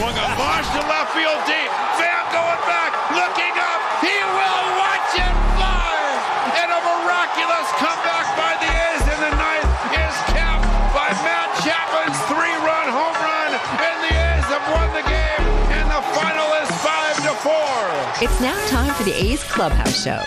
Swung a to left field deep. Going back, looking up. He will watch it fly. And a miraculous comeback by the A's in the ninth is capped by Matt Chapman's three-run home run. And the A's have won the game. And the final is five to four. It's now time for the A's Clubhouse Show.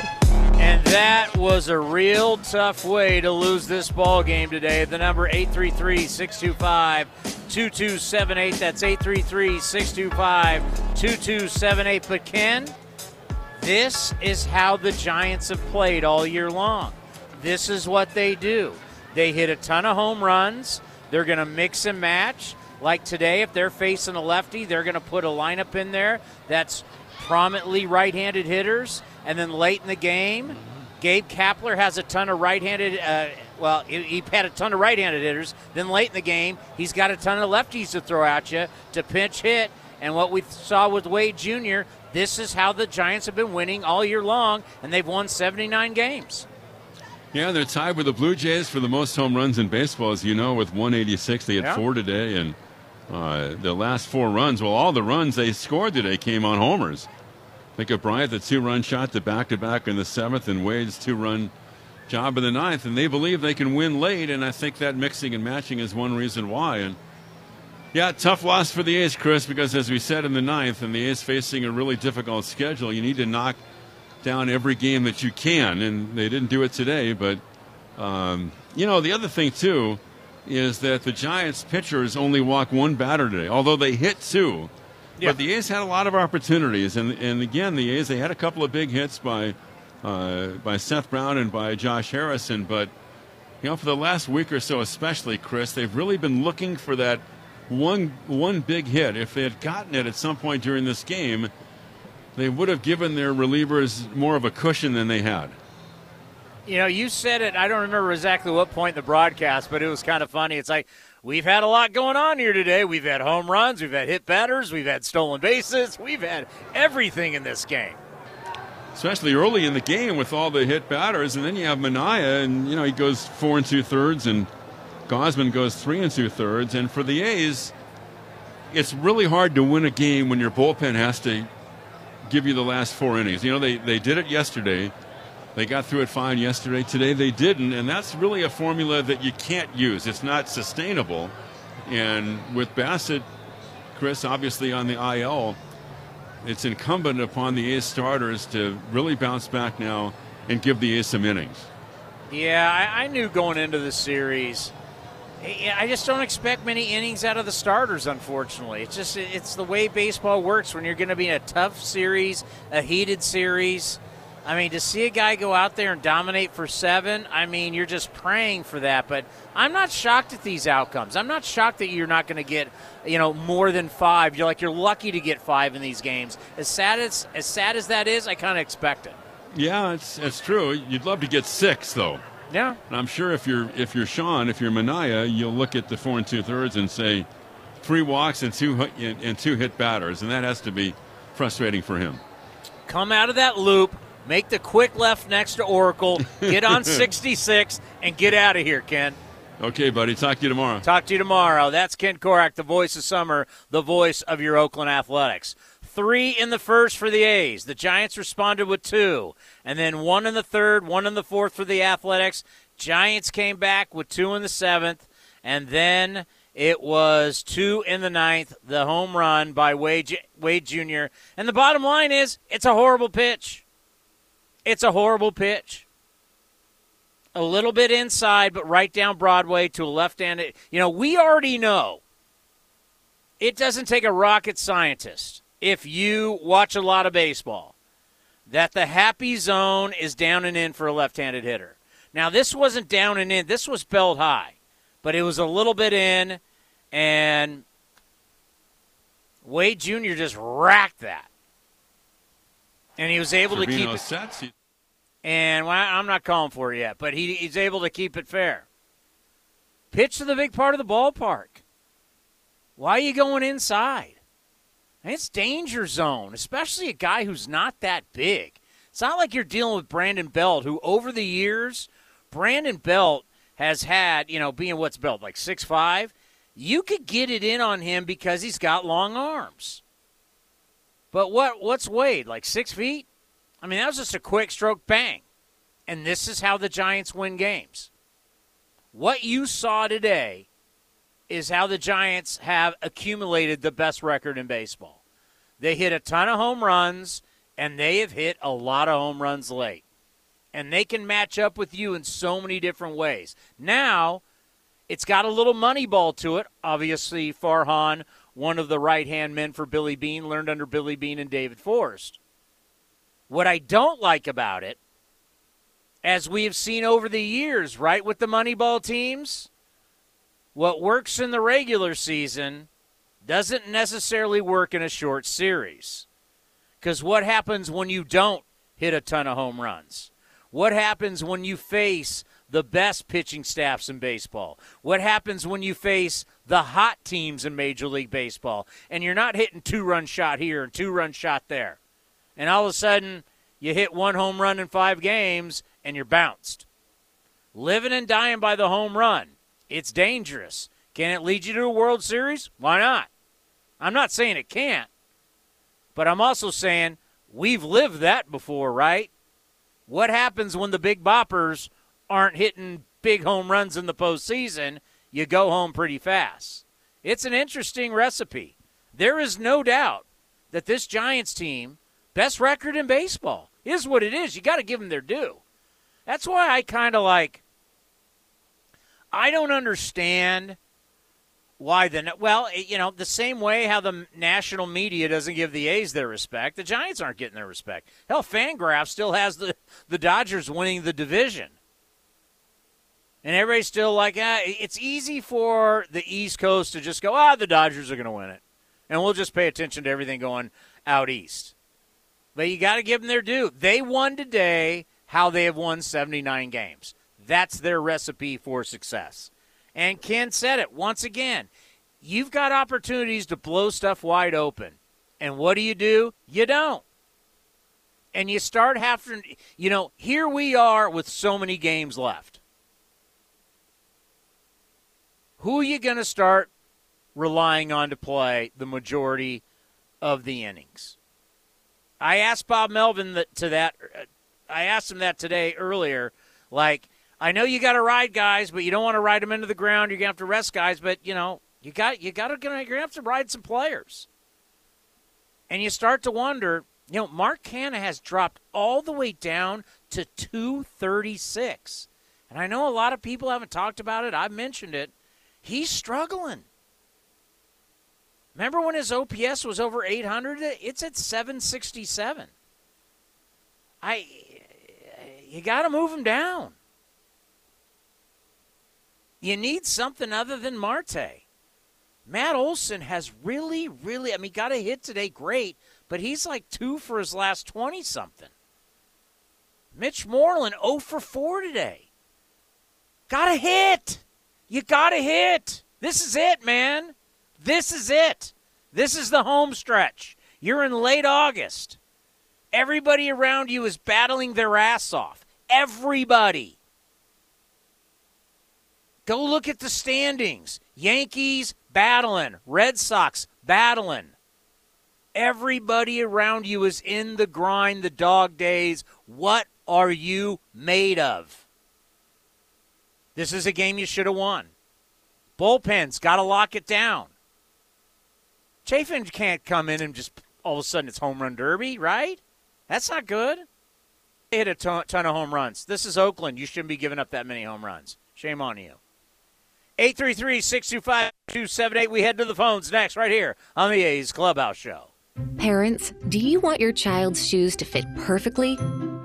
That was a real tough way to lose this ball game today. The number 833-625-2278. That's 833-625-2278. But Ken, this is how the Giants have played all year long. This is what they do. They hit a ton of home runs. They're going to mix and match. Like today, if they're facing a lefty, they're going to put a lineup in there that's prominently right-handed hitters and then late in the game, Gabe Kapler has a ton of right-handed. Uh, well, he, he had a ton of right-handed hitters. Then late in the game, he's got a ton of lefties to throw at you to pinch hit. And what we saw with Wade Jr. This is how the Giants have been winning all year long, and they've won 79 games. Yeah, they're tied with the Blue Jays for the most home runs in baseball, as you know, with 186. They had Yeah. four today, and uh, the last four runs, well, all the runs they scored today came on homers. Think of Bryant, the two run shot to back to back in the seventh, and Wade's two run job in the ninth. And they believe they can win late, and I think that mixing and matching is one reason why. And yeah, tough loss for the A's, Chris, because as we said in the ninth, and the A's facing a really difficult schedule, you need to knock down every game that you can, and they didn't do it today. But um, you know, the other thing too is that the Giants pitchers only walk one batter today, although they hit two. Yeah. But the A's had a lot of opportunities, and and again, the A's they had a couple of big hits by uh, by Seth Brown and by Josh Harrison, but you know, for the last week or so, especially Chris, they've really been looking for that one one big hit. If they had gotten it at some point during this game, they would have given their relievers more of a cushion than they had. You know, you said it. I don't remember exactly what point in the broadcast, but it was kind of funny. It's like we've had a lot going on here today. We've had home runs, we've had hit batters, we've had stolen bases, we've had everything in this game. especially early in the game with all the hit batters, and then you have Manaea, and you know he goes four and two thirds, and Gausman goes three and two thirds, and for the A's, it's really hard to win a game when your bullpen has to give you the last four innings. You know they they did it yesterday. They got through it fine yesterday. Today they didn't, and that's really a formula that you can't use. It's not sustainable. And with Bassitt, Chris, obviously on the IL, it's incumbent upon the A's starters to really bounce back now and give the A's some innings. Yeah, I, I knew going into the series. I just don't expect many innings out of the starters. Unfortunately, it's just it's the way baseball works. When you're going to be in a tough series, a heated series, I mean, to see a guy go out there and dominate for seven, I mean, you're just praying for that. But I'm not shocked at these outcomes. I'm not shocked that you're not going to get, you know, more than five. You're like you're lucky to get five in these games. As sad as as sad as that is, I kind of expect it. Yeah, it's it's true. You'd love to get six though. Yeah. And I'm sure if you're if you're Sean, if you're Manaea, you'll look at the four and two thirds and say three walks and two hit- and two hit batters, and that has to be frustrating for him. come out of that loop, make the quick left next to Oracle, get on 66, and get out of here, Ken. Okay, buddy. Talk to you tomorrow. Talk to you tomorrow. That's Ken Korach, the voice of summer, the voice of your Oakland Athletics. Three in the first for the A's. The Giants responded with two. And then one in the third, one in the fourth for the Athletics. Giants came back with two in the seventh. And then it was two in the ninth, the home run by Wade, Wade Jr. And the bottom line is it's a horrible pitch. It's a horrible pitch. A little bit inside, but right down Broadway to a left handed. You know, we already know it doesn't take a rocket scientist if you watch a lot of baseball that the happy zone is down and in for a left handed hitter. Now, this wasn't down and in, this was belt high, but it was a little bit in, and Wade Jr. just racked that. And he was able to keep it sets. And well, I'm not calling for it yet, but he, he's able to keep it fair. Pitch to the big part of the ballpark. Why are you going inside? It's danger zone, especially a guy who's not that big. It's not like you're dealing with Brandon Belt, who over the years, Brandon Belt has had, you know, being what's Belt, like six five, you could get it in on him because he's got long arms. But what what's Wade like six feet? I mean, that was just a quick stroke bang, and this is how the Giants win games. What you saw today is how the Giants have accumulated the best record in baseball. They hit a ton of home runs, and they have hit a lot of home runs late. And they can match up with you in so many different ways. Now, it's got a little money ball to it. Obviously, Farhan, one of the right hand men for Billy Beane, learned under Billy Beane and David Forst. What I don't like about it, as we have seen over the years, right, with the Moneyball teams, what works in the regular season doesn't necessarily work in a short series. Because what happens when you don't hit a ton of home runs? What happens when you face the best pitching staffs in baseball? What happens when you face the hot teams in Major League Baseball and you're not hitting two run shot here and two run shot there? And all of a sudden, you hit one home run in five games and you're bounced. Living and dying by the home run. It's dangerous. Can it lead you to a World Series? Why not? I'm not saying it can't, but I'm also saying we've lived that before, right? What happens when the big boppers aren't hitting big home runs in the postseason? You go home pretty fast. It's an interesting recipe. There is no doubt that this Giants team, best record in baseball, is what it is. You got to give them their due. That's why I kind of like I don't understand why the well, you know, the same way how the national media doesn't give the A's their respect, the Giants aren't getting their respect. Hell, Fangraph still has the the Dodgers winning the division. And everybody's still like, ah, it's easy for the East Coast to just go, ah, the Dodgers are going to win it. And we'll just pay attention to everything going out east. But you got to give them their due. They won today how they have won 79 games. That's their recipe for success. And Ken said it once again. You've got opportunities to blow stuff wide open. And what do you do? You don't. And you start having, you know, here we are with so many games left. Who are you going to start relying on to play the majority of the innings? I asked Bob Melvin that, to that. Uh, I asked him that today earlier. Like, I know you got to ride guys, but you don't want to ride them into the ground. You're gonna have to rest guys, but you know you got you got to you're gonna have to ride some players. And you start to wonder, you know, Mark Canha has dropped all the way down to 236. And I know a lot of people haven't talked about it. I've mentioned it. He's struggling. Remember when his OPS was over 800? It's at 767. I you got to move him down. You need something other than Marte. Matt Olson has really, really, I mean, got a hit today, great, but he's like two for his last 20 something. Mitch Moreland, 0 for 4 today. Got a hit. You got to hit. This is it, man. This is it. This is the home stretch. You're in late August. Everybody around you is battling their ass off. Everybody. Go look at the standings. Yankees battling, Red Sox battling. Everybody around you is in the grind, the dog days. What are you made of? This is a game you should have won. Bullpens, got to lock it down. Chafin can't come in and just all of a sudden it's home run derby, right? That's not good. They hit a ton, ton of home runs. This is Oakland. You shouldn't be giving up that many home runs. Shame on you. 833 625 278. We head to the phones next, right here on the A's Clubhouse Show. Parents, do you want your child's shoes to fit perfectly?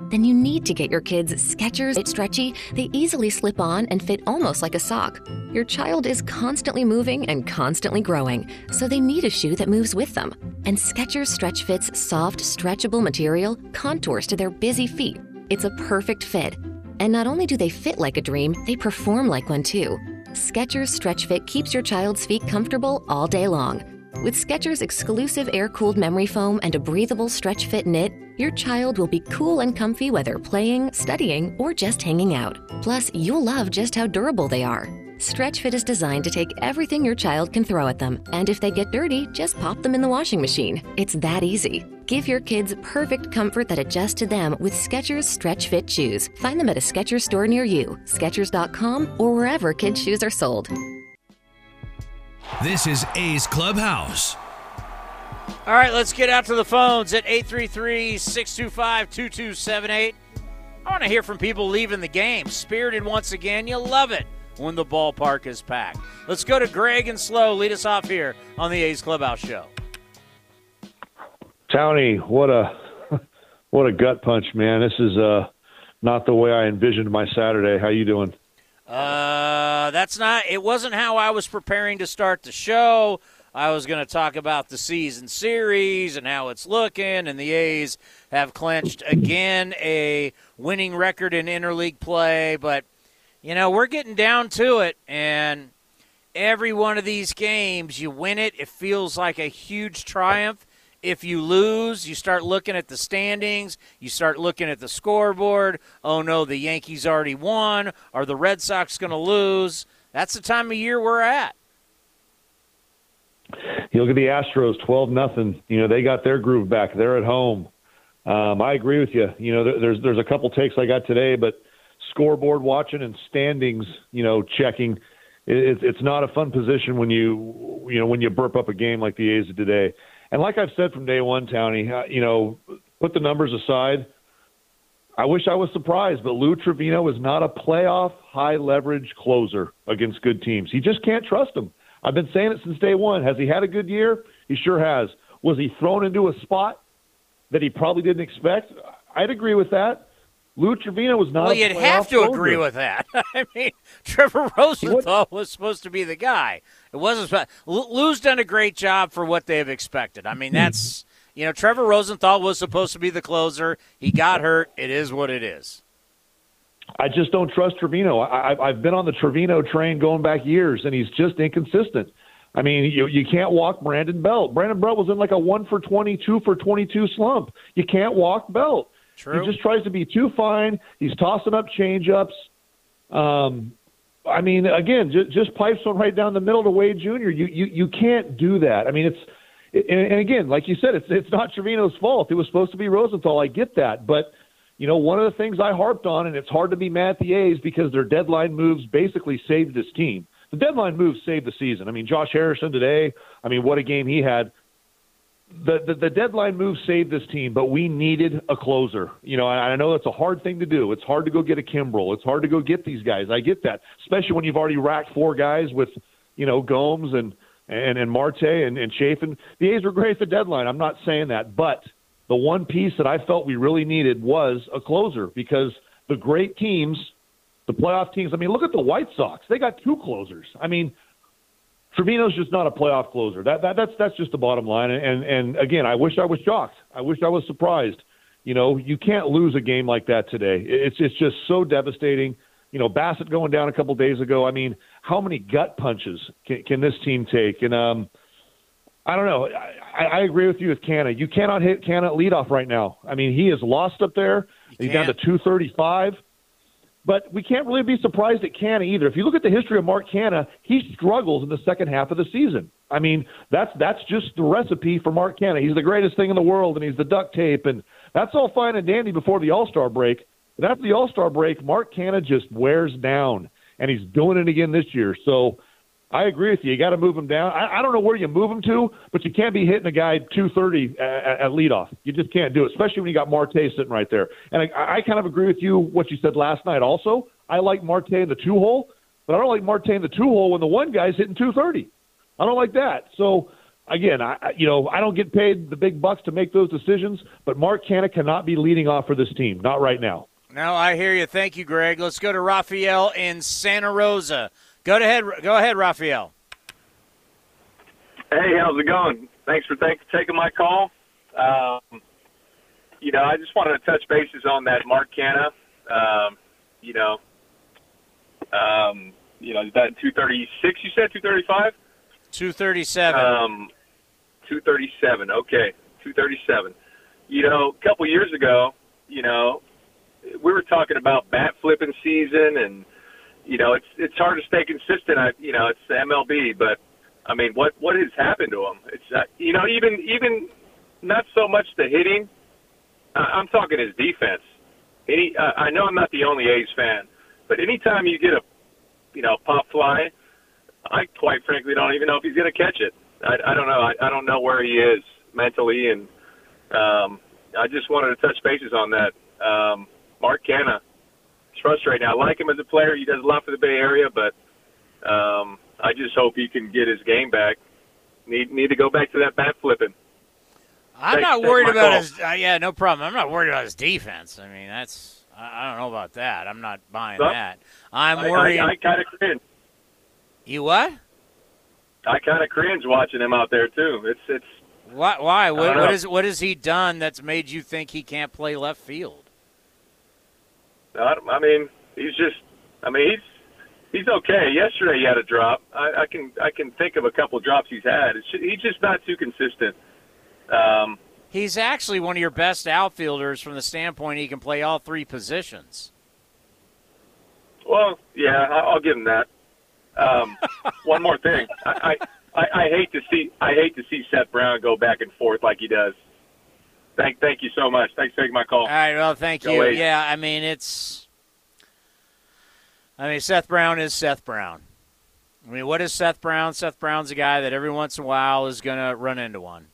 Then you need to get your kids Skechers It's Stretchy. They easily slip on and fit almost like a sock. Your child is constantly moving and constantly growing, so they need a shoe that moves with them. And Skechers Stretch Fit's soft, stretchable material contours to their busy feet. It's a perfect fit. And not only do they fit like a dream, they perform like one too. Skechers Stretch Fit keeps your child's feet comfortable all day long. With Skechers' exclusive air-cooled memory foam and a breathable stretch fit knit, your child will be cool and comfy whether playing, studying, or just hanging out. Plus, you'll love just how durable they are. Stretch Fit is designed to take everything your child can throw at them, and if they get dirty, just pop them in the washing machine. It's that easy. Give your kids perfect comfort that adjusts to them with Skechers Stretch Fit shoes. Find them at a Skechers store near you, Skechers.com, or wherever kids' shoes are sold. This is A's Clubhouse. All right, let's get out to the phones at 833 625 2278. I want to hear from people leaving the game. Spirited once again. You love it when the ballpark is packed. Let's go to Greg and Slow. Lead us off here on the A's Clubhouse Show. Townie, what a what a gut punch, man. This is uh not the way I envisioned my Saturday. How you doing? Uh, that's not. It wasn't how I was preparing to start the show. I was going to talk about the season series and how it's looking, and the A's have clinched again a winning record in interleague play. But you know, we're getting down to it, and every one of these games, you win it, it feels like a huge triumph. If you lose, you start looking at the standings, you start looking at the scoreboard. Oh no, the Yankees already won. Are the Red Sox going to lose? That's the time of year we're at. You look at the Astros, twelve nothing. You know they got their groove back. They're at home. Um, I agree with you. You know, there's there's a couple takes I got today, but scoreboard watching and standings, you know, checking. It, it's not a fun position when you you know when you burp up a game like the A's today. And like I've said from day one, Townie, uh, you know, put the numbers aside. I wish I was surprised, but Lou Trivino is not a playoff high leverage closer against good teams. He just can't trust them. I've been saying it since day one. Has he had a good year? He sure has. Was he thrown into a spot that he probably didn't expect? I'd agree with that. Lou Trivino was not. Well, you'd have to agree with that. I mean, Trevor Rosenthal was supposed to be the guy. It wasn't. Lou's done a great job for what they've expected. I mean, that's mm-hmm. you know, Trevor Rosenthal was supposed to be the closer. He got hurt. It is what it is. I just don't trust Trivino. I, I've been on the Trivino train going back years, and he's just inconsistent. I mean, you you can't walk Brandon Belt. Brandon Belt was in like a one for twenty, two for twenty two slump. You can't walk Belt. True. He just tries to be too fine. He's tossing up change ups. Um, I mean, again, just, just pipes one right down the middle to Wade Jr. You you you can't do that. I mean, it's and, and again, like you said, it's it's not Trivino's fault. It was supposed to be Rosenthal. I get that, but you know, one of the things I harped on, and it's hard to be mad at the A's because their deadline moves basically saved this team. The deadline moves saved the season. I mean, Josh Harrison today. I mean, what a game he had the, the, the deadline move saved this team, but we needed a closer. You know, I, I know it's a hard thing to do. It's hard to go get a Kimbrel. It's hard to go get these guys. I get that, especially when you've already racked four guys with, you know, Gomes and and and Marte and and Chafin. The A's were great at the deadline. I'm not saying that, but the one piece that I felt we really needed was a closer because the great teams, the playoff teams. I mean, look at the White Sox. They got two closers. I mean, Trivino's just not a playoff closer. That, that that's that's just the bottom line. And and again, I wish I was shocked. I wish I was surprised. You know, you can't lose a game like that today. It's it's just so devastating. You know, Bassitt going down a couple days ago. I mean, how many gut punches can, can this team take? And um, I don't know. I, I agree with you with Canha. You cannot hit Canha at leadoff right now. I mean, he is lost up there. You He's can't. down to two thirty five. But we can't really be surprised at Canha either. If you look at the history of Mark Canha, he struggles in the second half of the season. I mean, that's that's just the recipe for Mark Canha. He's the greatest thing in the world, and he's the duct tape, and that's all fine and dandy before the All Star break. But after the All Star break, Mark Canha just wears down, and he's doing it again this year. So I agree with you. You got to move him down. I, I don't know where you move him to, but you can't be hitting a guy 230 at, at leadoff. You just can't do it, especially when you got Marte sitting right there. And I, I kind of agree with you what you said last night. Also, I like Marte in the two hole, but I don't like Marte in the two hole when the one guy's hitting 230. I don't like that. So again, I you know I don't get paid the big bucks to make those decisions, but Mark Canha cannot be leading off for this team, not right now. No, I hear you. Thank you, Greg. Let's go to Rafael in Santa Rosa. Go ahead, go ahead, Rafael. Hey, how's it going? Thanks for take, taking my call. Um, you know, I just wanted to touch bases on that Mark Canha. Um, you know, um, you know that 236. You said 235. 237. Um, 237. Okay, 237. You know, a couple years ago, you know, we were talking about bat flipping season and you know, it's it's hard to stay consistent. I, you know, it's the MLB, but I mean, what what has happened to him? It's uh, you know, even even not so much the hitting. Uh, I'm talking his defense. Any, uh, I know I'm not the only A's fan, but anytime you get a, you know, pop fly, I quite frankly don't even know if he's going to catch it. I, I don't know. I, I don't know where he is mentally, and um, I just wanted to touch bases on that. Um, Mark Canha, it's frustrating. I like him as a player. He does a lot for the Bay Area, but um, I just hope he can get his game back. Need need to go back to that bat flipping. I'm Thanks- not worried about his. Uh, yeah, no problem. I'm not worried about his defense. I mean, that's. I, I don't know about that. I'm not buying Well, that. I'm I, worried. I, I kind of cringe. you what? I kind of cringe watching him out there too. It's it's Why? Why? What, what is? What has he done that's made you think he can't play left field? I, I mean, he's just. I mean, he's he's okay. Yesterday he had a drop. I, I can I can think of a couple drops he's had. It's he's just not too consistent. Um, He's actually one of your best outfielders from the standpoint he can play all three positions. well, yeah, I'll give him that. Um, one more thing, I, I I I hate to see I hate to see Seth Brown go back and forth like he does. Thank thank you so much. Thanks for taking my call. All right. Well, thank Go you. A's. Yeah. I mean, it's. I mean, Seth Brown is Seth Brown. I mean, what is Seth Brown? Seth Brown's a guy that every once in a while is going to run into one.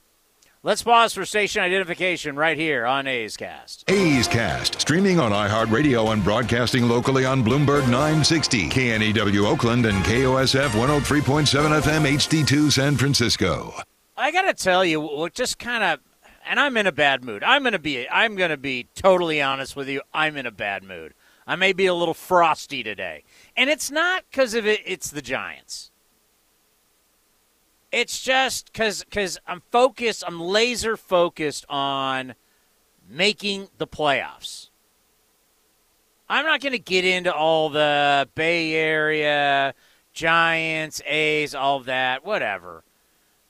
Let's pause for station identification right here on A's Cast. A's Cast, streaming on iHeartRadio and broadcasting locally on Bloomberg 960, KNEW Oakland, and KOSF 103.7 FM HD2 San Francisco. I got to tell you, what just kind of, and I'm in a bad mood. I'm to be, I'm to be totally honest with you. I'm in a bad mood. I may be a little frosty today, and it's not because of it. It's the Giants. It's just because because I'm focused. I'm laser focused on making the playoffs. I'm not going to get into all the Bay Area, Giants, A's, all that, whatever.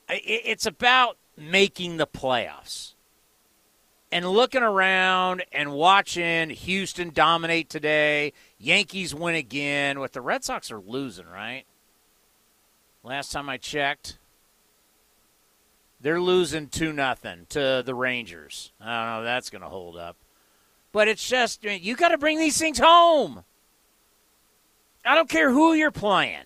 It's about making the playoffs and looking around and watching Houston dominate today. Yankees win again. What the Red Sox are losing, right? Last time I checked, they're losing two nothing to the Rangers. I don't know if that's going to hold up, but it's just you got to bring these things home. I don't care who you're playing.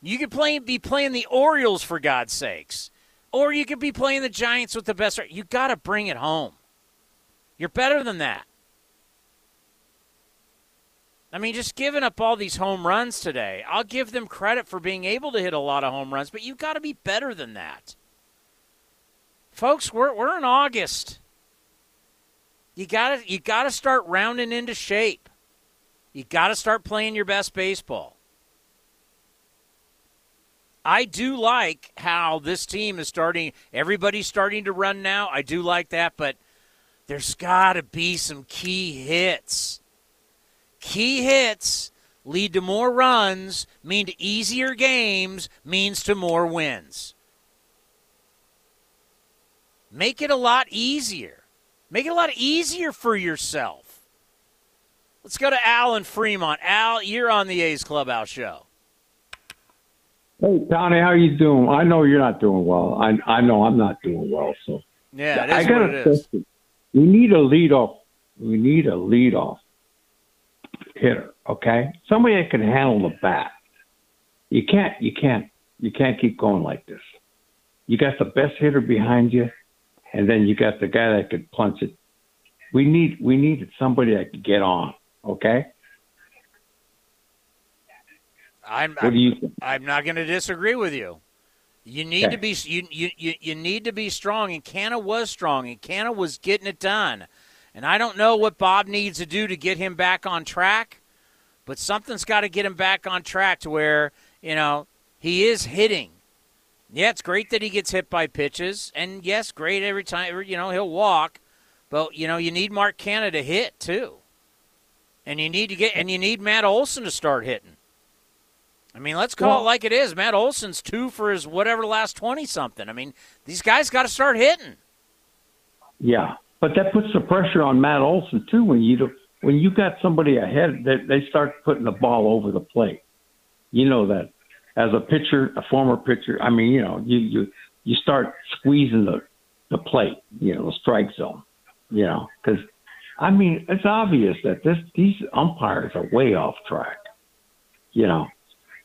You could play, be playing the Orioles for God's sakes, or you could be playing the Giants with the best. You got to bring it home. You're better than that. I mean, just giving up all these home runs today. I'll give them credit for being able to hit a lot of home runs, but you've got to be better than that. Folks, we're, we're in August. You got to you got to start rounding into shape. You got to start playing your best baseball. I do like how this team is starting. Everybody's starting to run now. I do like that, but there's got to be some key hits. Key hits lead to more runs, mean to easier games, means to more wins. Make it a lot easier. Make it a lot easier for yourself. Let's go to Al in Fremont. Al, you're on the A's Clubhouse show. Hey, Tony, how you doing? I know you're not doing well. I I know I'm not doing well. So Yeah, it I got what a it is. question. We need a leadoff. We need a leadoff hitter. Okay, somebody that can handle the bat. You can't. You can't. You can't keep going like this. You got the best hitter behind you, and then you got the guy that could punch it. We need. We needed somebody that could get on. Okay. I'm, What do you think? I'm not going to disagree with you. You need Okay. to be you, you, you, you need to be strong, and Canha was strong, and Canha was getting it done. And I don't know what Bob needs to do to get him back on track, but something's got to get him back on track to where you know he is hitting. Yeah, it's great that he gets hit by pitches, and yes, great every time you know he'll walk, but you know you need Mark Canha to hit too, and you need to get and you need Matt Olson to start hitting. I mean, let's call Well- it like it is. Matt Olson's two for his whatever last twenty something. I mean, these guys got to start hitting. Yeah, but that puts the pressure on Matt Olson too when you don't when you got somebody ahead, they, they start putting the ball over the plate. You know that as a pitcher, a former pitcher. I mean, you know, you you you start squeezing the the plate, you know, the strike zone, you know, because I mean, it's obvious that this these umpires are way off track. You know,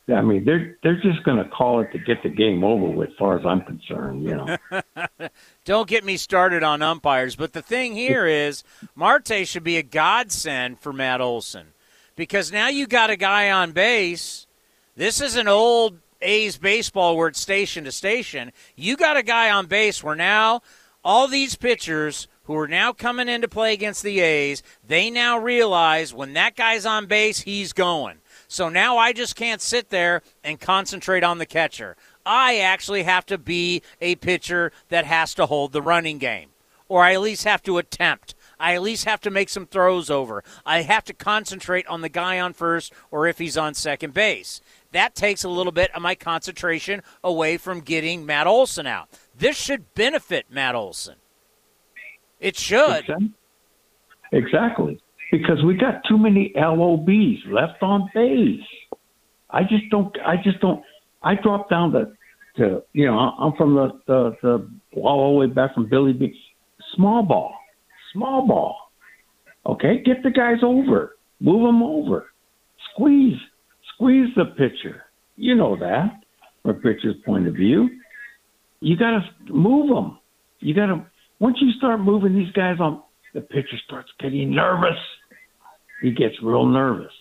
I mean, they're they're just going to call it to get the game over with, as far as I'm concerned. You know. Don't get me started on umpires, but the thing here is Marte should be a godsend for Matt Olson because now you got a guy on base. This is an old A's baseball where it's station to station. You got a guy on base where now all these pitchers who are now coming into play against the A's, they now realize when that guy's on base, he's going. So now I just can't sit there and concentrate on the catcher. I actually have to be a pitcher that has to hold the running game, or I at least have to attempt. I at least have to make some throws over. I have to concentrate on the guy on first or if he's on second base. That takes a little bit of my concentration away from getting Matt Olson out. This should benefit Matt Olson. It should. Exactly because we got too many LOBs left on base. I just don't. I just don't. I dropped down to, to you know, I'm from the the, the all the way back from Billy B. Small ball, small ball. Okay, get the guys over, move them over, squeeze, squeeze the pitcher. You know that from a pitcher's point of view. You got to move them. You got to once you start moving these guys on, the pitcher starts getting nervous he gets real nervous.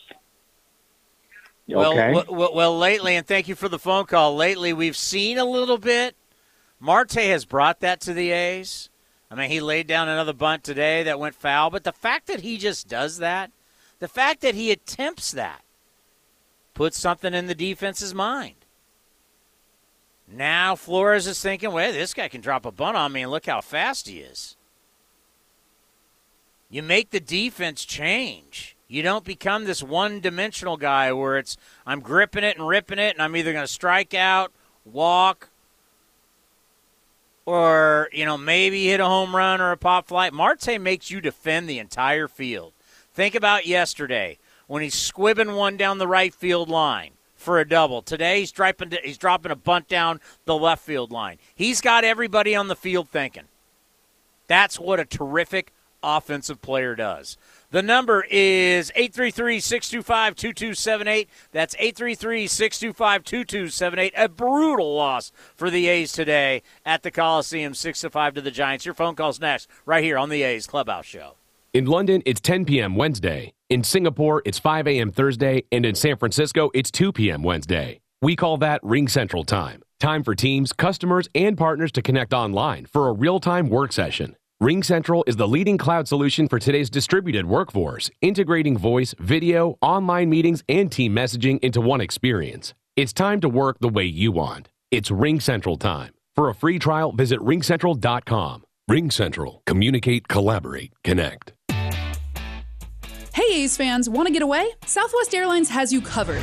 Okay? Well, well, well, lately, and thank you for the phone call. Lately, we've seen a little bit. Marte has brought that to the A's. I mean, he laid down another bunt today that went foul, but the fact that he just does that, the fact that he attempts that, puts something in the defense's mind. Now Flores is thinking, well, this guy can drop a bunt on me, and look how fast he is. You make the defense change. You don't become this one dimensional guy where it's I'm gripping it and ripping it and I'm either going to strike out, walk, or, you know, maybe hit a home run or a pop fly. Marte makes you defend the entire field. Think about yesterday when he's squibbing one down the right field line for a double. Today he's dropping he's dropping a bunt down the left field line. He's got everybody on the field thinking. That's what a terrific offensive player does. The number is 833 625 2278. That's 833 625 2278. A brutal loss for the A's today at the Coliseum, 6 to 5 to the Giants. Your phone calls next, right here on the A's Clubhouse Show. In London, it's 10 p.m. Wednesday. In Singapore, it's 5 a.m. Thursday. And in San Francisco, it's 2 p.m. Wednesday. We call that RingCentral Time. Time for teams, customers, and partners to connect online for a real time work session. RingCentral is the leading cloud solution for today's distributed workforce, integrating voice, video, online meetings, and team messaging into one experience. It's time to work the way you want. It's RingCentral time. For a free trial, visit ringcentral.com. RingCentral. Communicate, collaborate, connect. Hey, A's fans, want to get away? Southwest Airlines has you covered.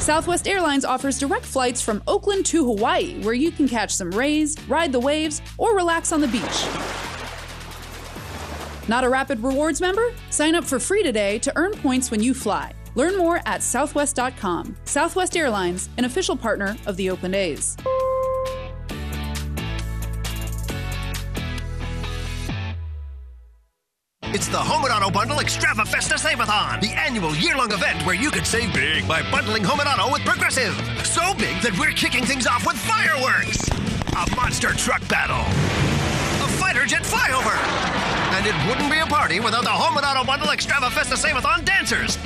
Southwest Airlines offers direct flights from Oakland to Hawaii, where you can catch some rays, ride the waves, or relax on the beach. Not a Rapid Rewards member? Sign up for free today to earn points when you fly. Learn more at southwest.com. Southwest Airlines, an official partner of the Oakland A's. It's the Home and Auto Bundle Extrava Festa Save-a-thon, the annual year-long event where you can save big by bundling Home and Auto with Progressive. So big that we're kicking things off with fireworks, a monster truck battle, a fighter jet flyover, and it wouldn't be a party without the Home and Auto Bundle Extrava Festa Save-a-thon dancers.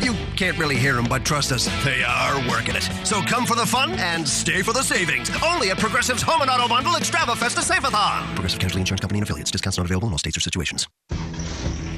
You can't really hear them, but trust us, they are working it. So come for the fun and stay for the savings. Only at Progressive's Home and Auto Bundle Extrava Festa Save-a-thon. Progressive Casualty Insurance Company and affiliates. Discounts not available in all states or situations.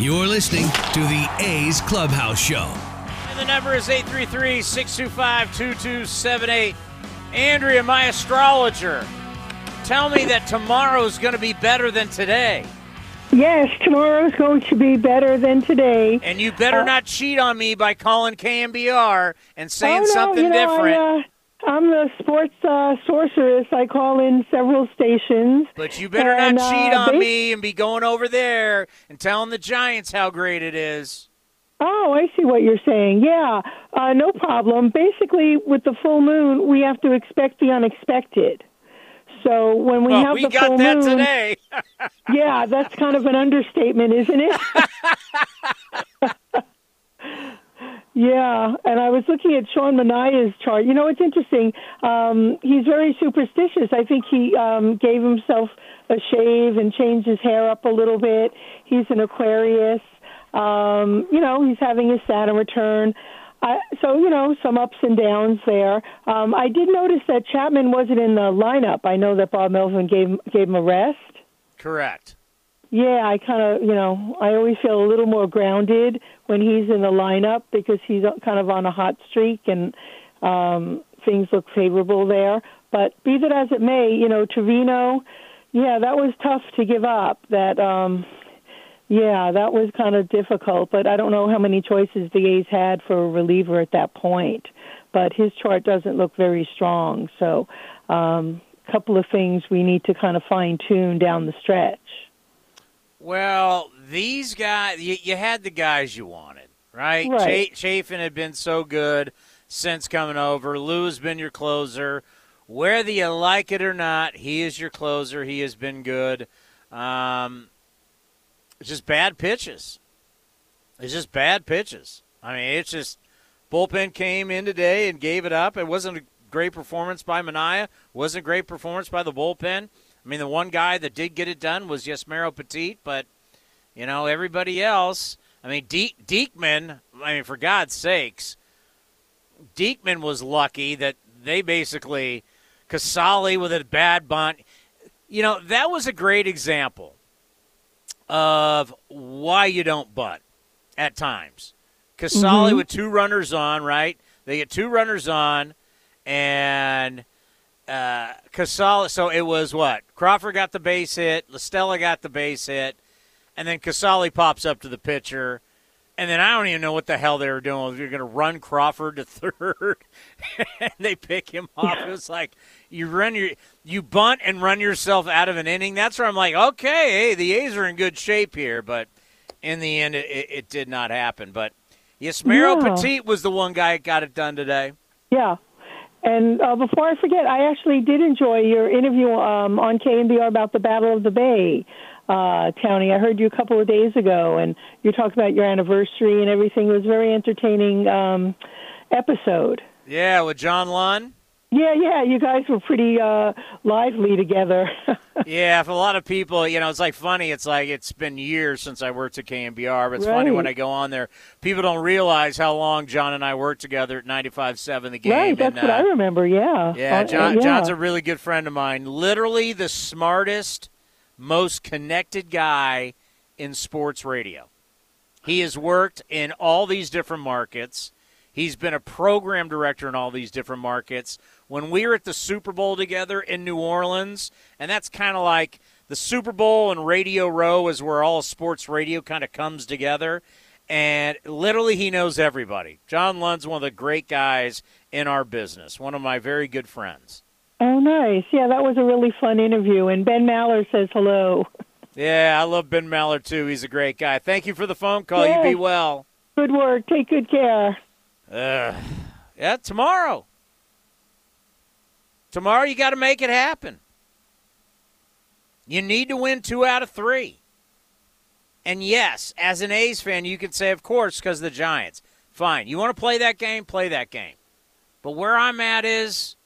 You're listening to the A's Clubhouse Show. And the number is 833 625 2278. Andrea, my astrologer, tell me that tomorrow's going to be better than today. Yes, tomorrow's going to be better than today. And you better Uh, not cheat on me by calling KNBR and saying oh, no, something you know, different. I, uh, I'm the sports uh, sorceress. I call in several stations. But you better And, not cheat uh, on me and be going over there and telling the Giants how great it is. Oh, I see what you're saying. Yeah, uh, no problem. Basically, with the full moon, we have to expect the unexpected. So when we well, have we the got full that moon, today. yeah, that's kind of an understatement, isn't it? yeah, and I was looking at Sean Manaea's chart. You know, it's interesting. Um, he's very superstitious. I think he um, gave himself a shave and changed his hair up a little bit. He's an Aquarius. Um, you know, he's having his Saturn return. I, so you know some ups and downs there. Um, I did notice that Chapman wasn't in the lineup. I know that Bob Melvin gave gave him a rest. Correct. Yeah, I kind of, you know, I always feel a little more grounded when he's in the lineup because he's kind of on a hot streak and um, things look favorable there. But be that as it may, you know, Trivino, yeah, that was tough to give up. That, um, yeah, that was kind of difficult. But I don't know how many choices the A's had for a reliever at that point. But his chart doesn't look very strong. So, um, couple of things we need to kind of fine tune down the stretch. Well, these guys, you, you had the guys you wanted, right? Right. Cha- Chafin had been so good since coming over. Lou has been your closer. Whether you like it or not, he is your closer. He has been good. Um, it's just bad pitches. It's just bad pitches. I mean, it's just bullpen came in today and gave it up. It wasn't a great performance by Manaea. Wasn't a great performance by the bullpen. I mean, the one guy that did get it done was Yusmeiro Petit, but you know everybody else. I mean, De- Diekman. I mean, for God's sakes, Diekman was lucky that they basically Casali with a bad bunt. You know, that was a great example of why you don't butt at times. Casali Mhm. with two runners on, right? They get two runners on, and uh, Casali. So it was what Crawford got the base hit, Listella got the base hit, and then Casali pops up to the pitcher, and then I don't even know what the hell they were doing. You're going to run Crawford to third, and they pick him off. It was like you run your you bunt and run yourself out of an inning. That's where I'm like, okay, hey, the A's are in good shape here, but in the end, it, it, it did not happen. But Yusmeiro Yeah. Petit was the one guy that got it done today. Yeah. And uh, before I forget, I actually did enjoy your interview um, on KNBR about the Battle of the Bay, uh, Townie. I heard you a couple of days ago, and you talked about your anniversary and everything. It was a very entertaining um, episode. Yeah, with John Lund. Yeah, yeah, you guys were pretty uh, lively together. yeah, for a lot of people, you know, it's like funny. It's like it's been years since I worked at KNBR, but it's funny when I go on there. People don't realize how long John and I worked together at 95.7 The Game. right, that's and, what uh, I remember. Yeah. Yeah, Uh, yeah. John's a really good friend of mine. Literally the smartest, most connected guy in sports radio. He has worked in all these different markets. He's been a program director in all these different markets. When we were at the Super Bowl together in New Orleans, and that's kind of like the Super Bowl and Radio Row is where all sports radio kind of comes together. And literally, he knows everybody. John Lund's one of the great guys in our business, one of my very good friends. Oh, nice. Yeah, that was a really fun interview. And Ben Maller says hello. Yeah, I love Ben Maller too. He's a great guy. Thank you for the phone call. Yes. You be well. Good work. Take good care. Uh, yeah, tomorrow. Tomorrow you got to make it happen. You need to win two out of three. And yes, as an A's fan, you can say, of course, because the Giants. Fine. You want to play that game? Play that game. But where I'm at is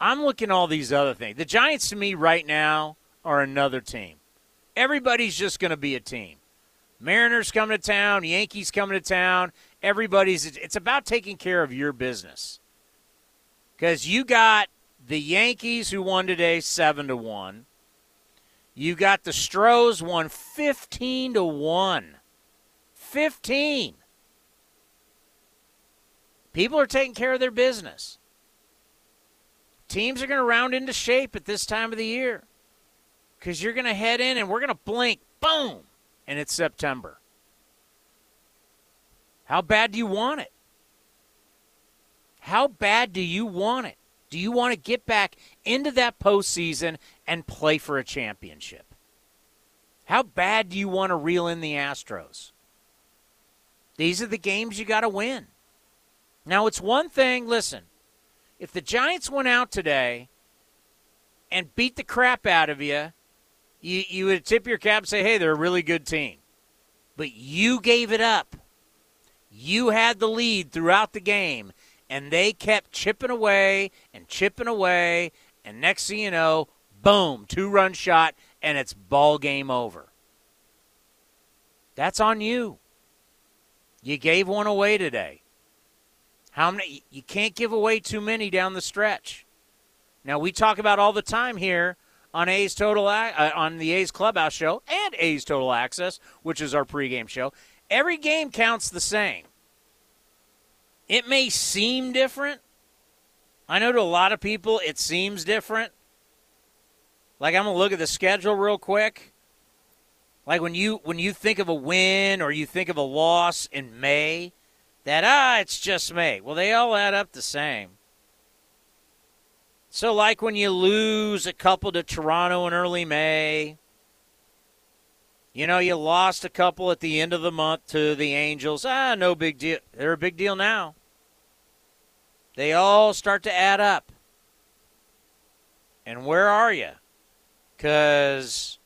I'm looking all these other things. The Giants, to me, right now, are another team. Everybody's just going to be a team. Mariners coming to town, Yankees coming to town. Everybody's. It's about taking care of your business. Because you got the Yankees who won today seven to one. You got the Stros won 15 to 1. 15. People are taking care of their business. Teams are going to round into shape at this time of the year because you're going to head in and we're going to blink, boom, and it's September. How bad do you want it? How bad do you want it? Do you want to get back into that postseason and play for a championship? How bad do you want to reel in the Astros? These are the games you got to win. Now, it's one thing, listen, if the Giants went out today and beat the crap out of you, you, you would tip your cap and say, hey, they're a really good team. But you gave it up. You had the lead throughout the game, and they kept chipping away and chipping away, and next thing you know, boom, two run shot, and it's ball game over. That's on you. You gave one away today. How many? You can't give away too many down the stretch. Now we talk about all the time here on A's Total uh, on the A's Clubhouse show and A's Total Access, which is our pregame show. Every game counts the same. It may seem different. I know to a lot of people it seems different. Like I'm gonna look at the schedule real quick. Like when you when you think of a win or you think of a loss in May, that ah, it's just May. Well, they all add up the same. So like when you lose a couple to Toronto in early May, you know, you lost a couple at the end of the month to the Angels. Ah, no big deal. They're a big deal now. They all start to add up. And where are you? Because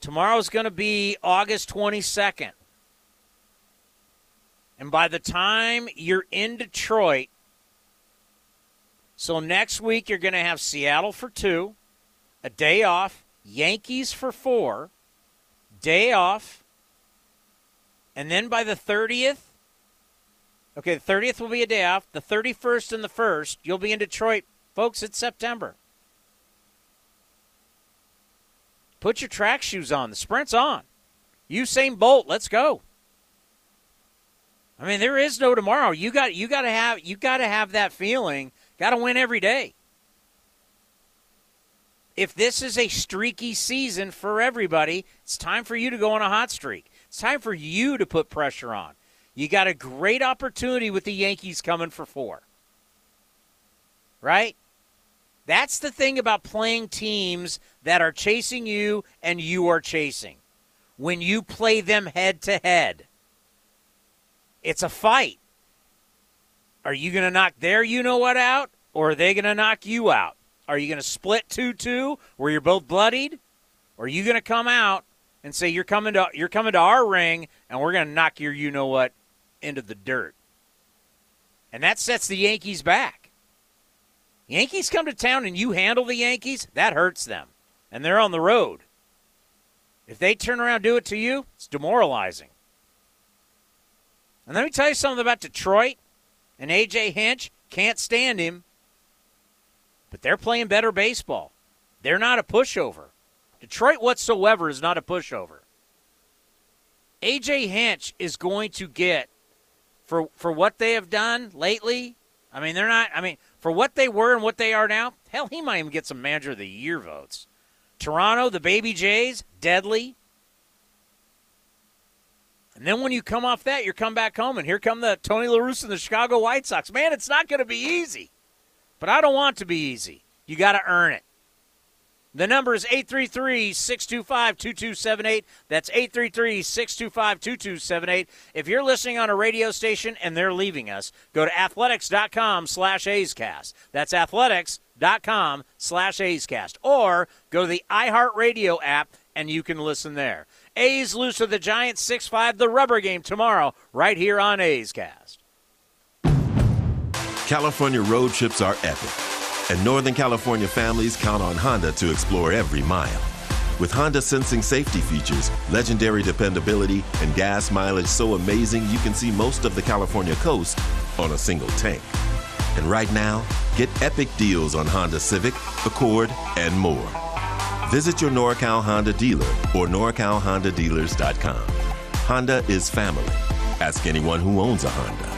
tomorrow's going to be August 22nd. And by the time you're in Detroit, so next week you're going to have Seattle for two, a day off, Yankees for four, day off, and then by the 30th, okay, the 30th will be a day off. The 31st and the 1st, you'll be in Detroit. Folks, it's September. Put your track shoes on. The sprint's on. Usain Bolt, let's go. I mean, there is no tomorrow. You got you got to have you got to have that feeling. Got to win every day if this is a streaky season for everybody, it's time for you to go on a hot streak. It's time for you to put pressure on. You got a great opportunity with the Yankees coming for four. Right? That's the thing about playing teams that are chasing you and you are chasing. When you play them head to head, it's a fight. Are you going to knock their you know what out, or are they going to knock you out? Are you going to split 2 2 where you're both bloodied? Or are you going to come out and say you're coming to you're coming to our ring and we're going to knock your you know what into the dirt? And that sets the Yankees back. Yankees come to town and you handle the Yankees, that hurts them. And they're on the road. If they turn around do it to you, it's demoralizing. And let me tell you something about Detroit and AJ Hinch. Can't stand him but they're playing better baseball. They're not a pushover. Detroit whatsoever is not a pushover. AJ Hinch is going to get for for what they have done lately. I mean, they're not. I mean, for what they were and what they are now. Hell, he might even get some manager of the year votes. Toronto, the Baby Jays, deadly. And then when you come off that, you come back home, and here come the Tony La Russa and the Chicago White Sox. Man, it's not going to be easy. But I don't want to be easy. You got to earn it. The number is 833 625 2278. That's 833 625 2278. If you're listening on a radio station and they're leaving us, go to athletics.com slash A'scast. That's athletics.com slash A'scast. Or go to the iHeartRadio app and you can listen there. A's lose to the Giants 6 5, the rubber game tomorrow, right here on A's Cast. California road trips are epic, and Northern California families count on Honda to explore every mile. With Honda sensing safety features, legendary dependability, and gas mileage so amazing you can see most of the California coast on a single tank. And right now, get epic deals on Honda Civic, Accord, and more. Visit your NorCal Honda dealer or NorCalHondaDealers.com. Honda is family. Ask anyone who owns a Honda.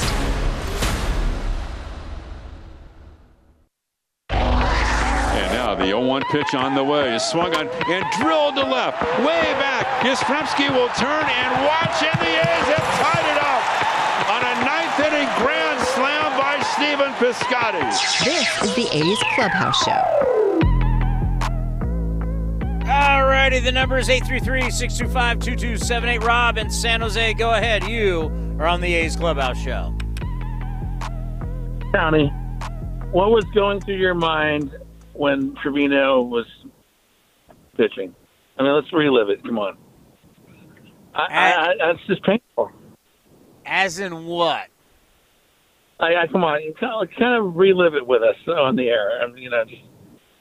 And now the 0-1 pitch on the way is swung on and drilled to left, way back. Yastrzemski will turn and watch, and the A's have tied it up on a ninth inning grand slam by Stephen Piscotty. This is the A's Clubhouse Show. All righty, the number is 833-625-2278. Rob in San Jose, go ahead. You are on the A's Clubhouse Show. Tony, what was going through your mind when Trivino was pitching? I mean, let's relive it. Come on. I, I, I, that's just painful. As in what? I, I come on, you kind of, kind of relive it with us on the air. I mean, you know, just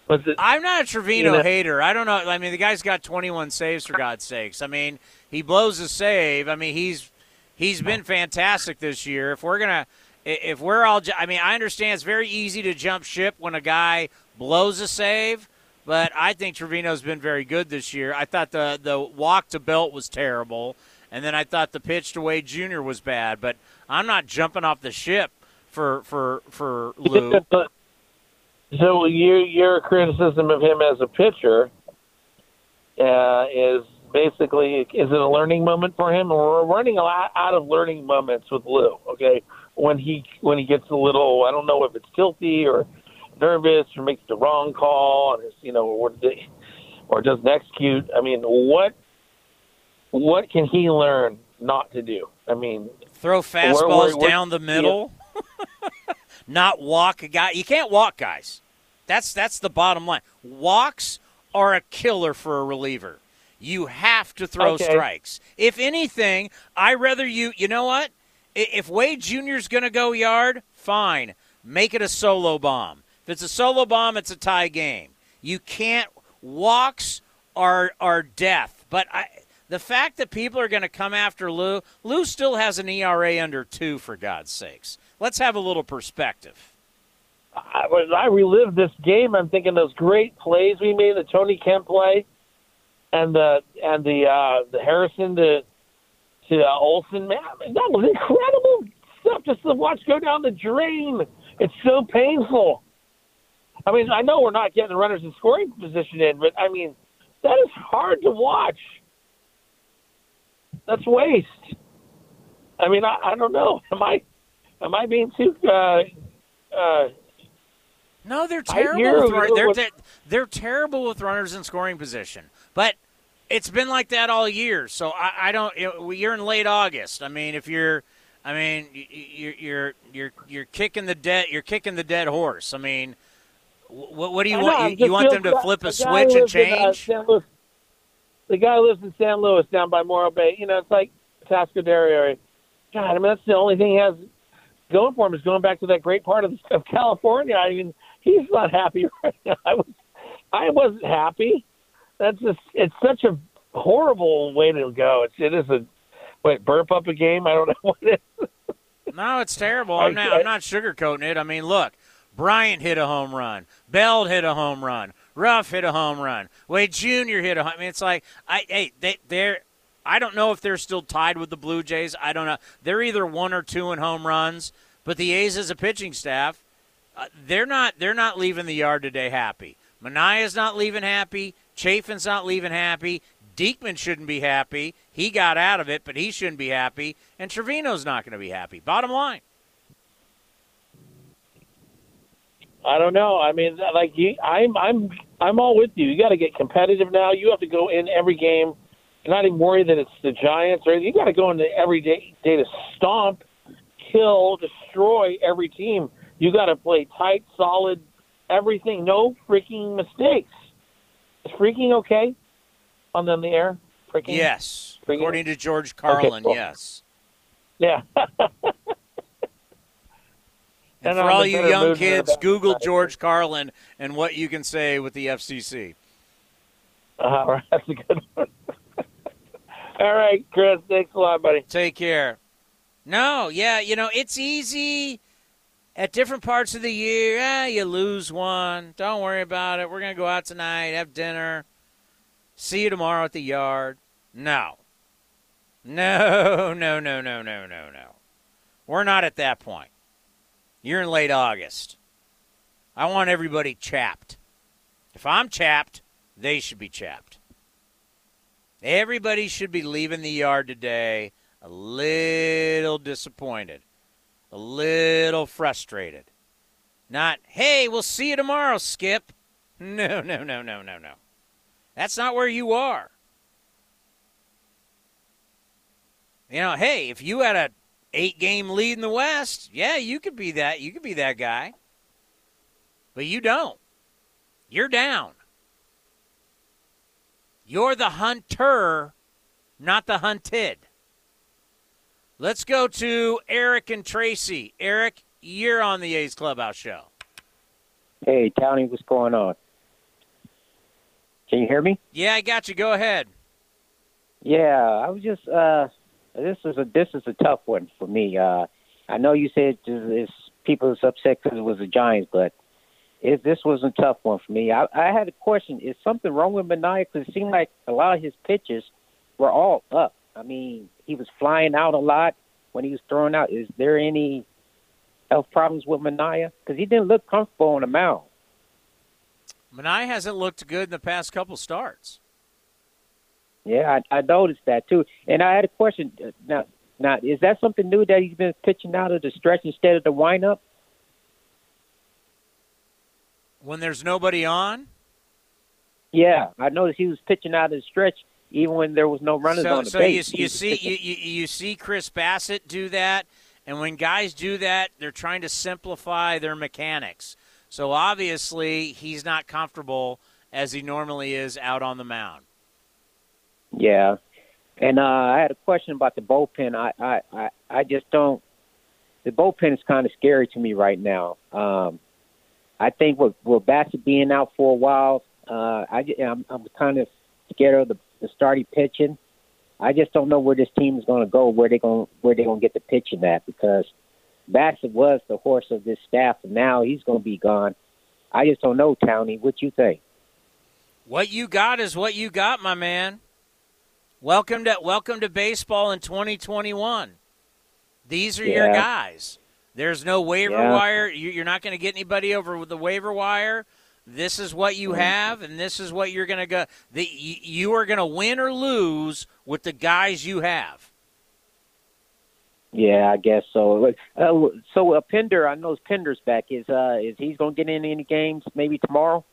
was it? I'm not a Trivino you know- hater. I don't know. I mean, the guy's got 21 saves for God's sakes. I mean, he blows a save. I mean, he's he's been fantastic this year. If we're gonna, if we're all, I mean, I understand it's very easy to jump ship when a guy blows a save, but I think Trivino's been very good this year. I thought the the walk to Belt was terrible, and then I thought the pitch to Wade Jr. was bad. But I'm not jumping off the ship for for for Lou. So your your criticism of him as a pitcher uh, is basically is it a learning moment for him? We're running a lot out of learning moments with Lou. Okay, when he when he gets a little, I don't know if it's tilty or nervous or makes the wrong call, and you know or or doesn't execute. I mean, what what can he learn not to do? I mean, Throw fastballs where- where- down the middle. Not walk a guy. You can't walk guys. That's that's the bottom line. Walks are a killer for a reliever. You have to throw Okay. strikes. If anything, I rather you. You know what? If Wade Jr.'s going to go yard, fine. Make it a solo bomb. If it's a solo bomb, it's a tie game. You can't. Walks are are death. But I, the fact that people are going to come after Lou, Lou still has an ERA under two. For God's sakes, let's have a little perspective. I, when I relive this game, I'm thinking those great plays we made, the Tony Kemp play, and the and the uh, the Harrison to to uh, Olson. Man, that was incredible stuff just to watch go down the drain. It's so painful. I mean, I know we're not getting runners in scoring position in, but I mean, that is hard to watch. That's waste. I mean, I, I don't know. Am I am I being too uh, uh, No, they're terrible. With, run- they're, they're they're terrible with runners in scoring position. But it's been like that all year. So I, I don't. You're in late August. I mean, if you're I mean, you're you're you're you're kicking the dead you're kicking the dead horse. I mean, what what do you know, want? You, you want them to flip a switch and lives in, uh, change? The guy lives in San Luis down by Morro Bay. You know, it's like Tascadero area. God, I mean, that's the only thing he has going for him is going back to that great part of, of California. I mean, he's not happy right now. I was, I wasn't happy. That's just, it's such a horrible way to go. It's, it is a, wait, burp up a game. I don't know what it is. No, it's terrible. I'm not, I'm not sugarcoating it. I mean, look, Bryant hit a home run. Bell hit a home run. Ruff hit a home run. Wade Jr. hit a home. I mean, it's like, I hey, they they're. I don't know if they're still tied with the Blue Jays. I don't know. They're either one or two in home runs. But the A's as a pitching staff, uh, they're not they're not leaving the yard today happy. Manaea's not leaving happy. Chafin's not leaving happy. Diekman shouldn't be happy. He got out of it, but he shouldn't be happy. And Trivino's not going to be happy. Bottom line. I don't know. I mean, like you, I'm, I'm, I'm all with you. You got to get competitive now. You have to go in every game, not even worry that it's the Giants or you got to go into every day, day to stomp, kill, destroy every team. You got to play tight, solid, everything. No freaking mistakes. Is freaking okay on the, the air? Freaking Yes. Freaking- According to George Carlin, cool. yes. Yeah. And And for all you young kids, Google George Carlin and what you can say with the FCC. All right, that's a good one. All right, Chris. Thanks a lot, buddy. Take care. No, yeah, you know, it's easy at different parts of the year. Yeah, you lose one. Don't worry about it. We're going to go out tonight, have dinner. See you tomorrow at the yard. No. No, no, no, no, no, no, no. We're not at that point. You're in late August. I want everybody chapped. If I'm chapped, they should be chapped. Everybody should be leaving the yard today a little disappointed, a little frustrated. Not, hey, we'll see you tomorrow, Skip. No, no, no, no, no, no. That's not where you are. You know, hey, if you had a eight game lead in the West, yeah, you could be that. You could be that guy. But you don't. You're down. You're the hunter, not the hunted. Let's go to Eric and Tracy. Eric, you're on the A's Clubhouse show. Hey, Townie, what's going on? Can you hear me? Yeah, I got you. Go ahead. Yeah, I was just uh this is a this is a tough one for me. Uh I know you said it's people is upset because it was the Giants, but it, this was a tough one for me. I, I had a question: Is something wrong with Manaea? Because it seemed like a lot of his pitches were all up. I mean, he was flying out a lot when he was throwing out. Is there any health problems with Manaea? Because he didn't look comfortable on the mound. Manaea hasn't looked good in the past couple starts. Yeah, I, I noticed that too. And I had a question. uh, Now, now is that something new that he's been pitching out of the stretch instead of the windup? When there's nobody on, Yeah, I noticed he was pitching out of the stretch even when there was no runners so, on the so base. you, you see you, you, you see Chris Bassitt do that, and when guys do that, they're trying to simplify their mechanics. So obviously, he's not comfortable as he normally is out on the mound. Yeah, and uh, I had a question about the bullpen. I, I, I, I just don't. The bullpen is kind of scary to me right now. Um, I think with, with Bassitt being out for a while, uh, I I'm, I'm kind of scared of the, the starting pitching. I just don't know where this team is going to go, where they're going, where they're going to get the pitching at, because Bassitt was the horse of this staff, and now he's going to be gone. I just don't know, Townie. What you think? What you got is what you got, my man. Welcome to welcome to baseball in 2021. These are your guys. There's no waiver Yeah. wire. You- You're not going to get anybody over with the waiver wire. This is what you have, and this is what you're going to go. The, you, are going to win or lose with the guys you have. Yeah, I guess so. Uh, so uh, Pender, I know Pender's back. Is uh, is he's going to get in any games? Maybe tomorrow.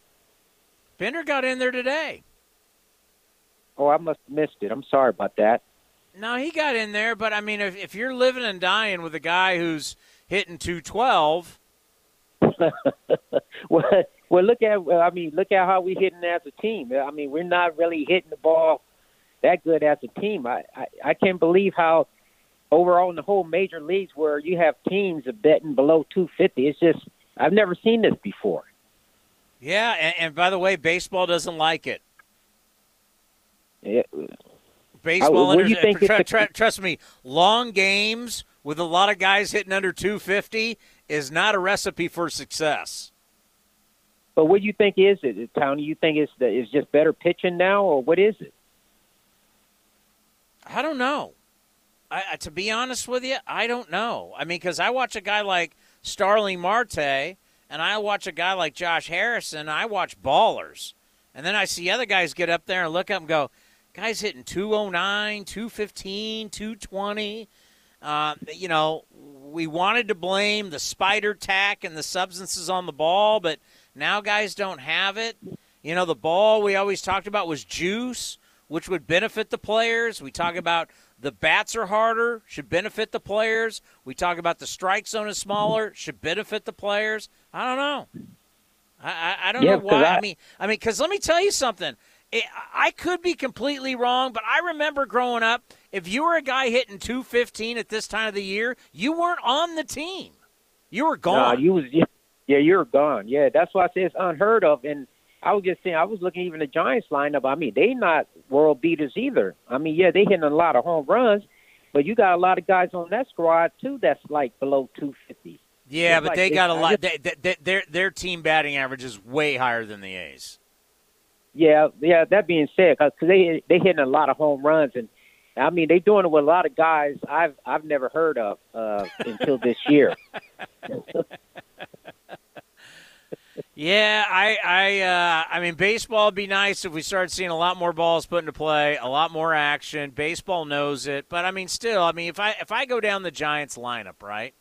Bender got in there today. Oh, I must have missed it. I'm sorry about that. No, he got in there, but I mean, if, if you're living and dying with a guy who's hitting 212, well, well, look at I mean, look at how we're hitting as a team. I mean, we're not really hitting the ball that good as a team. I I, I can't believe how overall in the whole major leagues where you have teams betting below 250. It's just I've never seen this before. yeah. And, and by the way, baseball doesn't like it. Yeah. Baseball, you under- tr- tr- trust me, long games with a lot of guys hitting under 250 is not a recipe for success. But what do you think is it, Tony? You think it's the, it's just better pitching now, or what is it? I don't know. I, I, to be honest with you, I don't know. I mean, because I watch a guy like Starling Marte, and I watch a guy like Josh Harrison. I watch ballers, and then I see other guys get up there and look up and go, "Guys hitting 209, 215, 220." Uh, you know, we wanted to blame the spider tack and the substances on the ball, but now guys don't have it. You know, the ball we always talked about was juice, which would benefit the players. We talk about the bats are harder, should benefit the players. We talk about the strike zone is smaller, should benefit the players. I don't know. I, I, I don't Yeah, know why. I, I- mean, I mean, because let me tell you something. It, I could be completely wrong, but I remember growing up. If you were a guy hitting 215 at this time of the year, you weren't on the team. You were Nah, gone. you was yeah, you were gone. Yeah, that's why I say it's unheard of. And I was just saying, I was looking even the Giants lineup. I mean, they not world beaters either. I mean, yeah, they hitting a lot of home runs, but you got a lot of guys on that squad too that's like below 250. yeah, It's but like- they got a lot. just- They, they, their their team batting average is way higher than the A's. Yeah, yeah. That being said, because they they hitting a lot of home runs, and I mean they doing it with a lot of guys I've I've never heard of uh, until this year. Yeah, I, I, uh, I mean, baseball would be nice if we started seeing a lot more balls put into play, a lot more action. Baseball knows it, but I mean, still, I mean, if I if I go down the Giants lineup, right?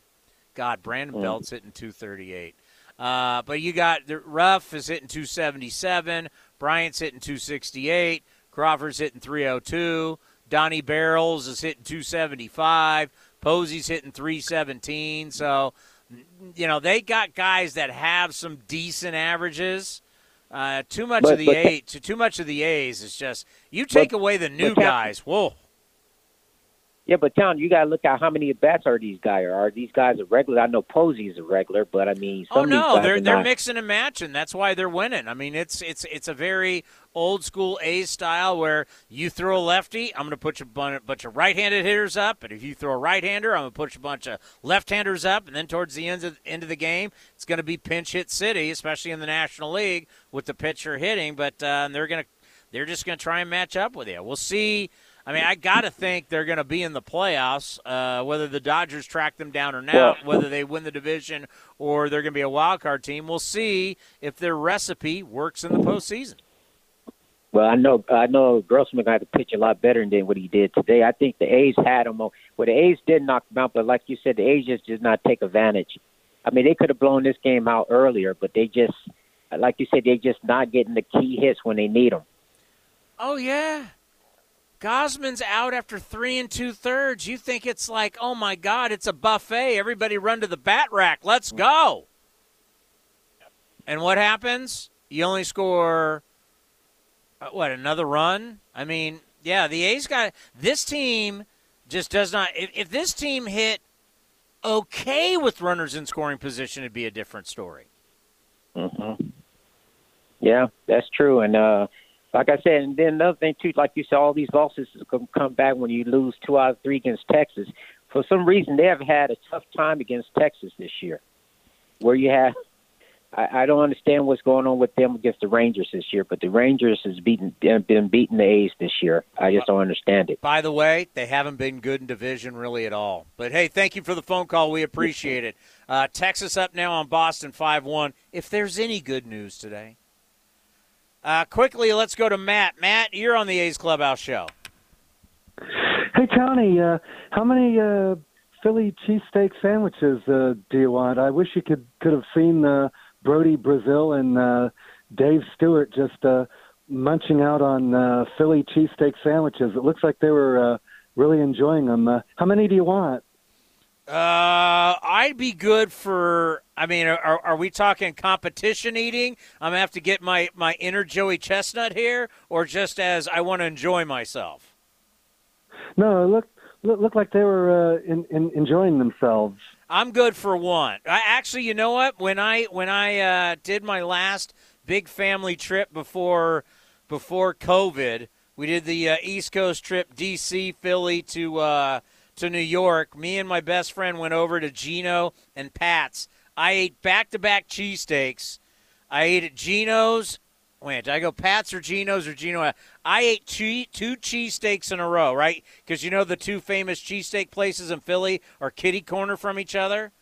God, Brandon Mm. Belt's hitting 238. Uh, but you got the Ruff is hitting 277. Bryant's hitting 268. Crawford's hitting 302. Donnie Barrels is hitting 275. Posey's hitting 317. So, you know, they got guys that have some decent averages. Uh, too much But- of the but- A's, too much of the A's is just you take But- away the new guys. Whoa. Yeah, but Town, you got to look at how many at bats are these guys? Are these guys a regular? I know Posey's a regular, but I mean, some Oh of these no, they're they're not. mixing and matching. That's why they're winning. I mean, it's it's it's a very old school A's style where you throw a lefty, I'm going to put a bunch of right-handed hitters up, and if you throw a right-hander, I'm going to put a bunch of left-handers up, and then towards the end of end of the game, it's going to be pinch hit city, especially in the National League with the pitcher hitting. But uh, they're to they're just going to try and match up with you. We'll see. I mean, I got to think they're going to be in the playoffs, uh, whether the Dodgers track them down or not, Well- whether they win the division or they're going to be a wild card team. We'll see if their recipe works in the postseason. Well, I know I know Gausman got to pitch a lot better than what he did today. I think the A's had him on. Well, the A's did knock him out, but like you said, the A's just did not take advantage. I mean, they could have blown this game out earlier, but they just, like you said, they just not getting the key hits when they need them. Oh yeah, Gausman's out after three and two thirds. You think it's like, oh my God, it's a buffet. Everybody run to the bat rack. Let's go. And what happens? You only score uh, what another run? I mean, yeah, the A's got this team just does not. If, if this team hit okay with runners in scoring position, it'd be a different story. Mm-hmm. Yeah, that's true. And uh, like I said, and then another thing too, like you said, all these losses come come back when you lose two out of three against Texas. For some reason, they have had a tough time against Texas this year. Where you have, I, I don't understand what's going on with them against the Rangers this year, but the Rangers has beaten been beating the A's this year. I just don't understand it. By the way, they haven't been good in division really at all. But hey, thank you for the phone call. We appreciate it. Uh, Texas up now on Boston 5 1. If there's any good news today. Uh, quickly, let's go to Matt. Matt, you're on the A's Clubhouse show. Hey Tony, uh, how many uh, Philly cheesesteak sandwiches uh, do you want? I wish you could could have seen uh, Brodie Brazil and uh, Dave Stewart just uh, munching out on uh, Philly cheesesteak sandwiches. It looks like they were uh, really enjoying them. Uh, how many do you want? Uh, I'd be good for. I mean, are, are we talking competition eating? I'm gonna have to get my my inner Joey Chestnut here, or just as I want to enjoy myself. No, it looked look, looked like they were uh, in, in, enjoying themselves. I'm good for one. I actually, you know what? When I when I uh, did my last big family trip before before COVID, we did the uh, East Coast trip, DC, Philly to uh, to New York. Me and my best friend went over to Geno and Pat's. I ate back to back cheesesteaks. I ate at Geno's. Wait, did I go Pat's or Geno's or Geno? I ate two, two cheesesteaks in a row, right? Because you know the two famous cheesesteak places in Philly are kitty corner from each other.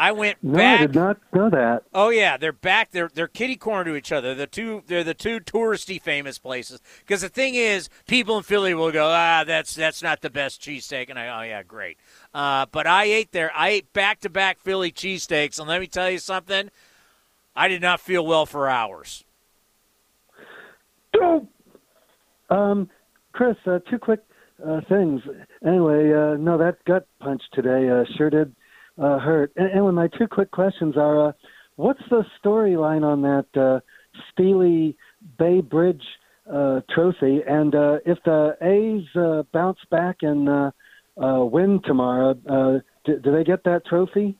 I went No, back. I did not know that. Oh yeah, they're back. They're they're kitty corner to each other. The two they're the two touristy famous places. Because the thing is, people in Philly will go, ah, that's that's not the best cheesesteak, and I oh yeah, great. Uh, but I ate there. I ate back to back Philly cheesesteaks, and let me tell you something. I did not feel well for hours. Um, Chris, uh, two quick uh, things. Anyway, uh, no, that gut punch today uh, sure did uh, hurt. And, anyway, my two quick questions are: uh, What's the storyline on that uh, Steely Bay Bridge uh, trophy? And uh, if the A's uh, bounce back and uh, uh, win tomorrow, uh, do, do they get that trophy?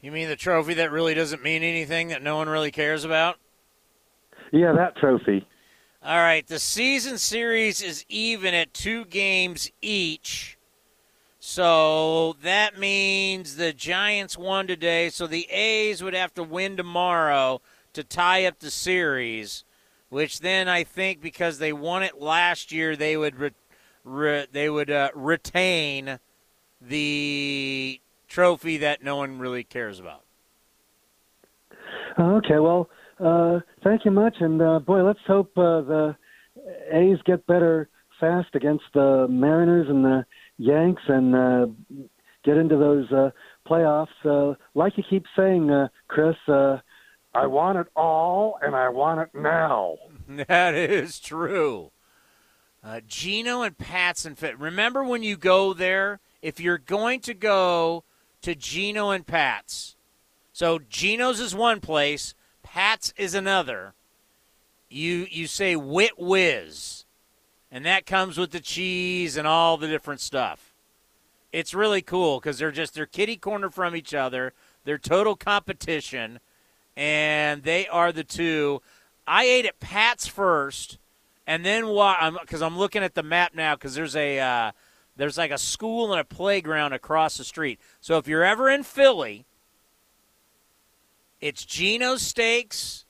You mean the trophy that really doesn't mean anything that no one really cares about? Yeah, that trophy. All right, the season series is even at two games each. So that means the Giants won today, so the A's would have to win tomorrow to tie up the series, which then I think because they won it last year, they would re- re- they would uh, retain the trophy that no one really cares about. Okay, well, uh, thank you much, and uh, boy, let's hope uh, the A's get better fast against the Mariners and the Yanks, and uh, get into those uh, playoffs. Uh, like you keep saying, uh, Chris, uh, I want it all, and I want it now. That is true. Uh, Geno and Pat's and Fit. Remember when you go there, if you're going to go to Geno and Pat's, so Geno's is one place, Pat's is another. You you say Wit Whiz, and that comes with the cheese and all the different stuff. It's really cool because they're just they're kitty corner from each other. They're total competition, and they are the two. I ate at Pat's first, and then why? Because I'm, looking at the map now because there's a uh, there's like a school and a playground across the street. So if you're ever in Philly, it's Geno's Steaks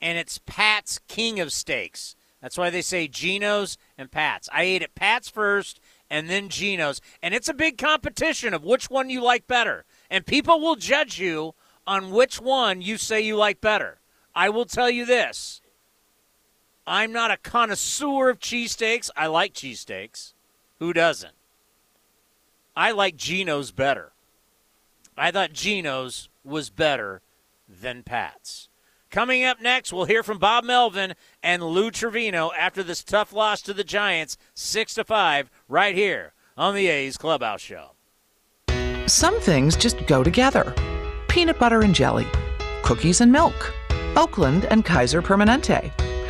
and it's Pat's King of Steaks. That's why they say Geno's and Pat's. I ate at Pat's first and then Geno's. and it's a big competition of which one you like better. And people will judge you on which one you say you like better. I will tell you this I'm not a connoisseur of cheesesteaks. I like cheesesteaks. Who doesn't? I like Geno's better. I thought Geno's was better than Pat's. Coming up next, we'll hear from Bob Melvin and Lou Trivino after this tough loss to the Giants, six to five, right here on the A's Clubhouse Show. Some things just go together peanut butter and jelly, cookies and milk, Oakland and Kaiser Permanente.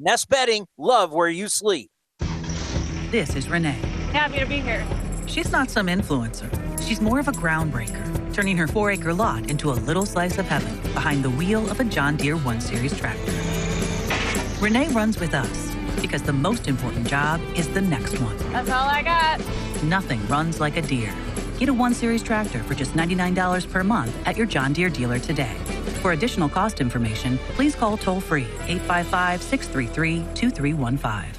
Nest Bedding, love where you sleep. This is Renee. Happy to be here. She's not some influencer. She's more of a groundbreaker, turning her four acre lot into a little slice of heaven behind the wheel of a John Deere 1 Series tractor. Renee runs with us because the most important job is the next one. That's all I got. Nothing runs like a Deere. Get a 1 Series tractor for just $99 per month at your John Deere dealer today. For additional cost information, please call toll free 855 633 2315.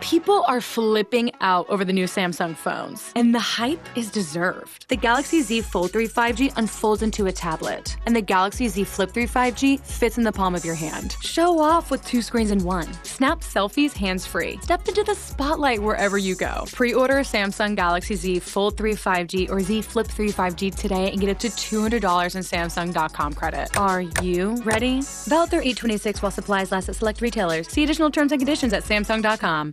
People are flipping out over the new Samsung phones, and the hype is deserved. The Galaxy Z Fold 3 5G unfolds into a tablet, and the Galaxy Z Flip 3 5G fits in the palm of your hand. Show off with two screens in one. Snap selfies hands free. Step into the spotlight wherever you go. Pre order a Samsung Galaxy Z Fold 3 5G or Z Flip 3 5G today and get up to $200 in Samsung.com credit. Are you ready? Valid through 826 while supplies last at select retailers. See additional terms and conditions at Samsung.com.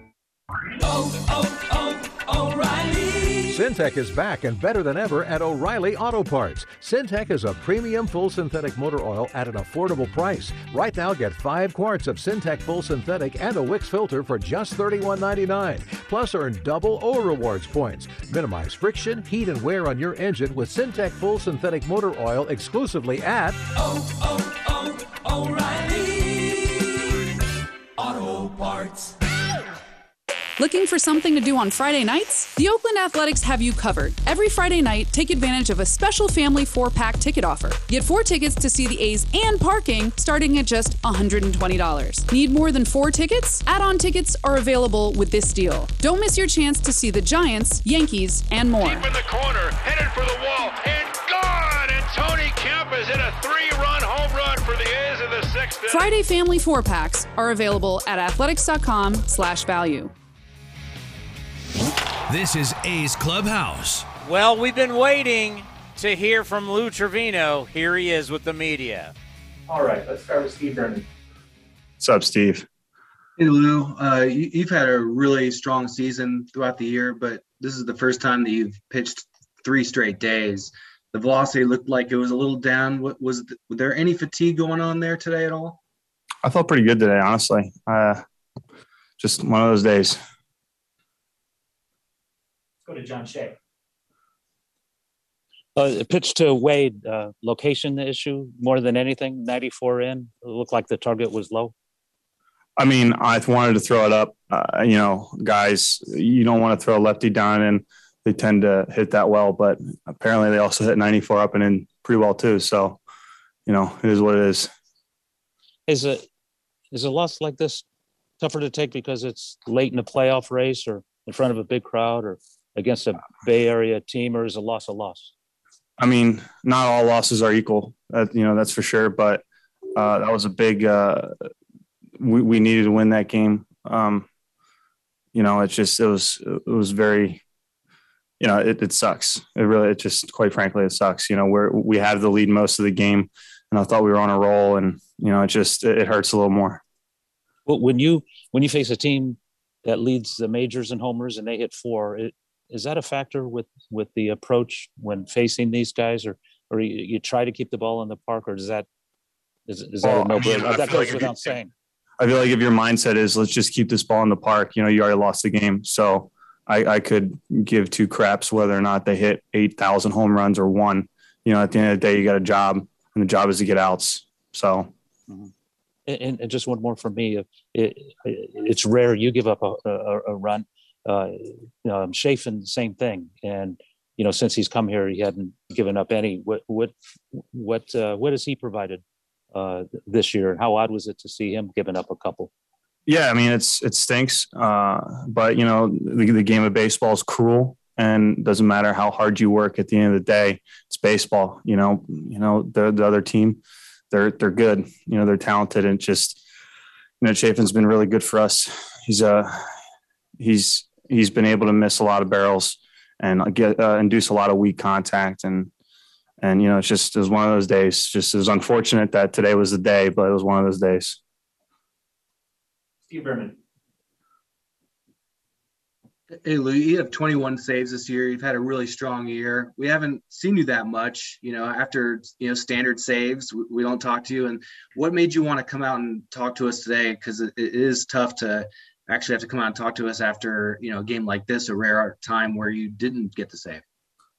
Syntec is back and better than ever at O'Reilly Auto Parts. Syntec is a premium full synthetic motor oil at an affordable price. Right now, get five quarts of Syntec full synthetic and a Wix filter for just $31.99. Plus, earn double O Rewards points. Minimize friction, heat, and wear on your engine with Syntec full synthetic motor oil exclusively at Oh, oh, oh, O'Reilly Auto Parts. Looking for something to do on Friday nights? The Oakland Athletics have you covered. Every Friday night, take advantage of a special family four pack ticket offer. Get four tickets to see the A's and parking starting at just $120. Need more than four tickets? Add on tickets are available with this deal. Don't miss your chance to see the Giants, Yankees, and more. Deep in the corner, headed for the wall, and gone! And Tony Kemp is in a three-run home run for the A's in the sixth. Friday family four packs are available at athletics.com slash value. This is A's Clubhouse. Well, we've been waiting to hear from Lou Trivino. Here he is with the media. All right, let's start with Steve Brennan. What's up, Steve? Hey Lou, uh, you, you've had a really strong season throughout the year, but this is the first time that you've pitched three straight days. The velocity looked like it was a little down. What was, th- was there any fatigue going on there today at all? I felt pretty good today, honestly. Uh, just one of those days. Let's go to John Shea. Uh, pitch to Wade, uh, location issue more than anything. 94 in. It looked like the target was low. I mean, I wanted to throw it up. Uh, you know, guys, you don't want to throw a lefty down and they tend to hit that well, but apparently they also hit 94 up and in pretty well too. So, you know, it is what it is. Is it is a loss like this tougher to take because it's late in the playoff race or in front of a big crowd or against a Bay Area team, or is a loss a loss? I mean, not all losses are equal. Uh, you know, that's for sure. But uh, that was a big. Uh, we we needed to win that game. Um, you know, it's just it was it was very. You know, it, it sucks. It really, it just quite frankly, it sucks. You know, where we had the lead most of the game, and I thought we were on a roll, and you know, it just it, it hurts a little more. Well, when you when you face a team that leads the majors in homers and they hit four, it, is that a factor with with the approach when facing these guys, or or you, you try to keep the ball in the park, or does that is, is that Well, a no I mean, I brainer? That goes like without you- saying. I feel like if your mindset is let's just keep this ball in the park, you know, you already lost the game. So I, I could give two craps whether or not they hit eight thousand home runs or one. You know, at the end of the day, you got a job, and the job is to get outs. So mm-hmm. And, and just one more for me. It, it, it's rare you give up a, a, a run. Uh, um, Chafin, same thing. And you know, since he's come here, he hadn't given up any. What what what uh, what has he provided uh, this year? And how odd was it to see him giving up a couple? yeah, I mean, it's it stinks, uh, but you know, the, the game of baseball is cruel, and doesn't matter how hard you work. At the end of the day, it's baseball. You know, you know the the other team, they're they're good. You know, they're talented, and just you know, Chafin's been really good for us. He's uh he's he's been able to miss a lot of barrels and get uh, induce a lot of weak contact and and you know it's just it was one of those days just it was unfortunate that today was the day but it was one of those days Steve Berman. Hey Lou, you have 21 saves this year. You've had a really strong year. We haven't seen you that much, you know, after you know standard saves. We, we don't talk to you. And what made you want to come out and talk to us today? Because it, it is tough to actually have to come out and talk to us after you know a game like this, a rare time where you didn't get the save.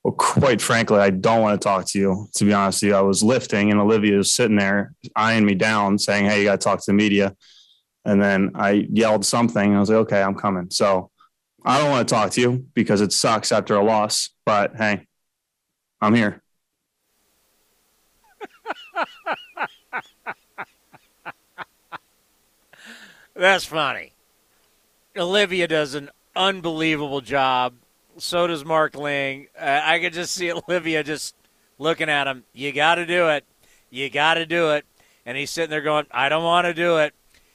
well quite frankly i don't want to talk to you to be honest with you. I was lifting and olivia was sitting there eyeing me down saying hey you got to talk to the media. And then i yelled something. And i was like okay i'm coming. So i don't want to talk to you because it sucks after a loss but hey i'm here. That's funny. Olivia does an unbelievable job. So does Mark Ling. Uh, I could just see Olivia just looking at him. You got to do it. You got to do it. And he's sitting there going, I don't want to do it.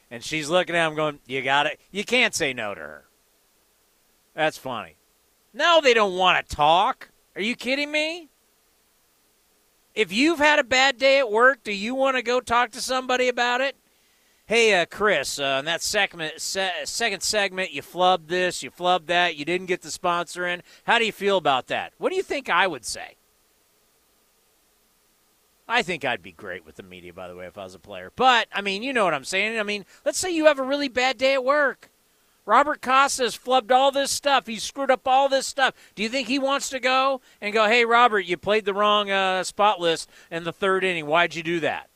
And she's looking at him going, You got it. You can't say no to her. That's funny. No, they don't want to talk. Are you kidding me? If you've had a bad day at work, do you want to go talk to somebody about it? Hey, uh, Chris, uh, in that segment, se- second segment, you flubbed this, you flubbed that, you didn't get the sponsor in. How do you feel about that? What do you think I would say? I think I'd be great with the media, by the way, if I was a player. But, I mean, you know what I'm saying. I mean, let's say you have a really bad day at work. Robert Costas flubbed all this stuff. He screwed up all this stuff. Do you think he wants to go and go, hey, Robert, you played the wrong uh, spot list in the third inning. Why'd you do that?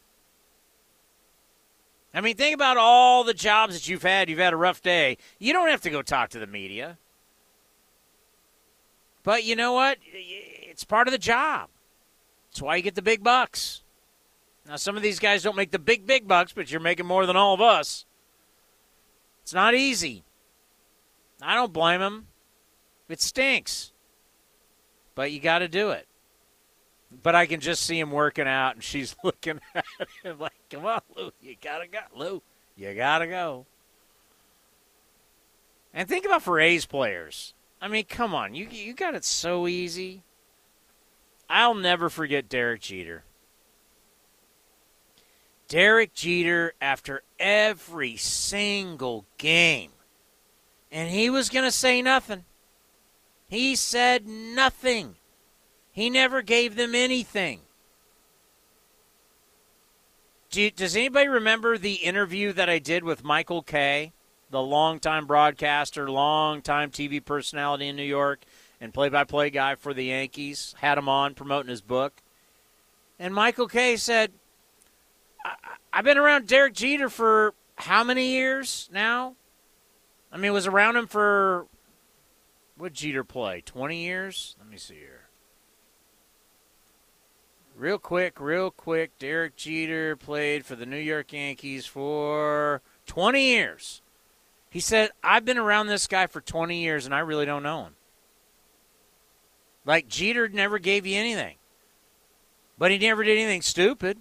I mean, think about all the jobs that you've had. You've had a rough day. You don't have to go talk to the media. But you know what? It's part of the job. That's why you get the big bucks. Now, some of these guys don't make the big, big bucks, but you're making more than all of us. It's not easy. I don't blame them. It stinks. But you got to do it. But I can just see him working out, and she's looking at him like, come on, Lou, you got to go. Lou, you got to go. And think about for A's players. I mean, come on. You, you got it so easy. I'll never forget Derek Jeter. Derek Jeter, after every single game, and he was going to say nothing. He said nothing. He never gave them anything. Do, does anybody remember the interview that I did with Michael Kay, the longtime broadcaster, longtime TV personality in New York, and play-by-play guy for the Yankees? Had him on promoting his book, and Michael Kay said, "I've been around Derek Jeter for how many years now? I mean, was around him for what Jeter play? Twenty years? Let me see here." Real quick, real quick. Derek Jeter played for the New York Yankees for 20 years. He said, I've been around this guy for 20 years and I really don't know him. Like Jeter never gave you anything, but he never did anything stupid.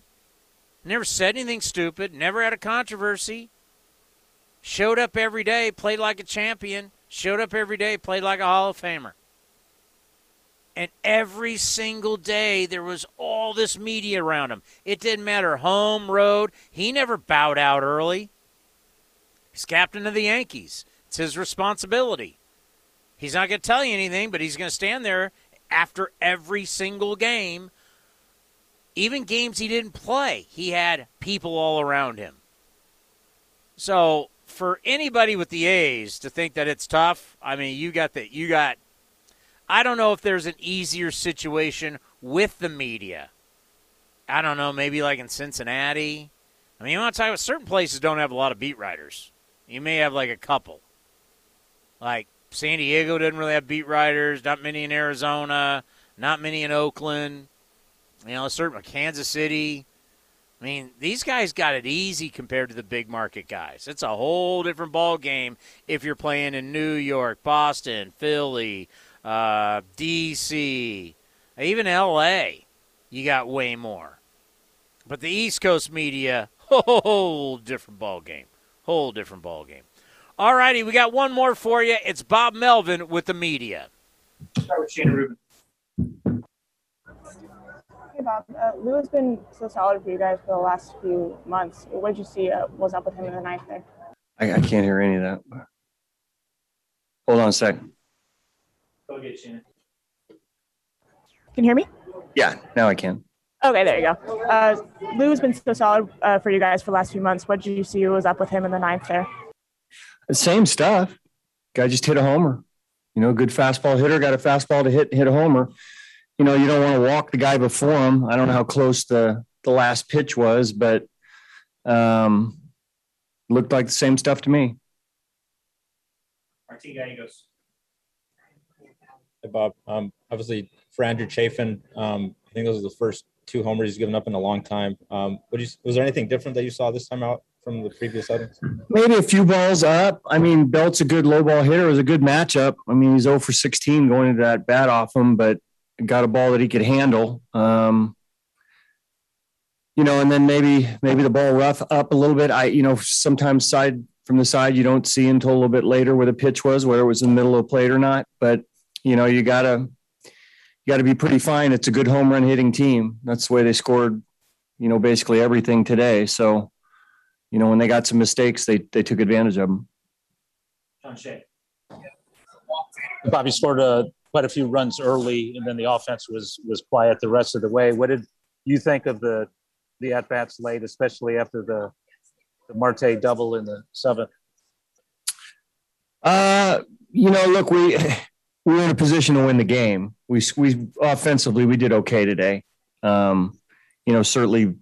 Never said anything stupid, never had a controversy. Showed up every day, played like a champion, showed up every day, played like a Hall of Famer. And every single day there was all this media around him. It didn't matter home, road. He never bowed out early. He's captain of the Yankees. It's his responsibility. He's not going to tell you anything, but he's going to stand there after every single game. Even games he didn't play, he had people all around him. So for anybody with the A's to think that it's tough, I mean, you got that. You got. I don't know if there's an easier situation with the media. I don't know, maybe like in Cincinnati. I mean, you want to talk about certain places don't have a lot of beat writers. You may have like a couple. Like San Diego doesn't really have beat writers. Not many in Arizona. Not many in Oakland. You know, certain Kansas City. I mean, these guys got it easy compared to the big market guys. It's a whole different ball game if you're playing in New York, Boston, Philly, uh, D.C., even L.A. You got way more. But the East Coast media, whole different ball game. Whole different ball game. All righty, we got one more for you. It's Bob Melvin with the media. Start with Shayna Rubin. Hey Bob, uh, Lou has been so solid for you guys for the last few months. What did you see uh, was up with him in the ninth there? I, I can't hear any of that. Hold on a second. Go get Shayna. Can you hear me? Yeah, now I can. Okay, there you go. Uh, Lou has been so solid uh, for you guys for the last few months. What did you see was up with him in the ninth there? Same stuff. Guy just hit a homer. You know, good fastball hitter got a fastball to hit hit a homer. You know, you don't want to walk the guy before him. I don't know how close the the last pitch was, but um, looked like the same stuff to me. Martin Gallegos. Bob. Um, obviously, for Andrew Chafin, um, I think those are the first two homers he's given up in a long time. Um, you, was there anything different that you saw this time out from the previous outings? Maybe a few balls up. I mean, Belt's a good low ball hitter. It was a good matchup. I mean, he's 0 for 16 going into that bat off him, but got a ball that he could handle. Um, you know, and then maybe maybe the ball rough up a little bit. I, you know, sometimes side from the side you don't see until a little bit later where the pitch was, whether it was in the middle of the plate or not. But you know, you gotta you gotta be pretty fine. It's a good home run hitting team. That's the way they scored, you know, basically everything today. So, you know, when they got some mistakes, they they took advantage of them. John Shea. Bobby scored a, quite a few runs early, and then the offense was was quiet the rest of the way. What did you think of the the at bats late, especially after the the Marte double in the seventh? Uh, you know, look, we we were in a position to win the game. We we offensively we did okay today. Um, you know, certainly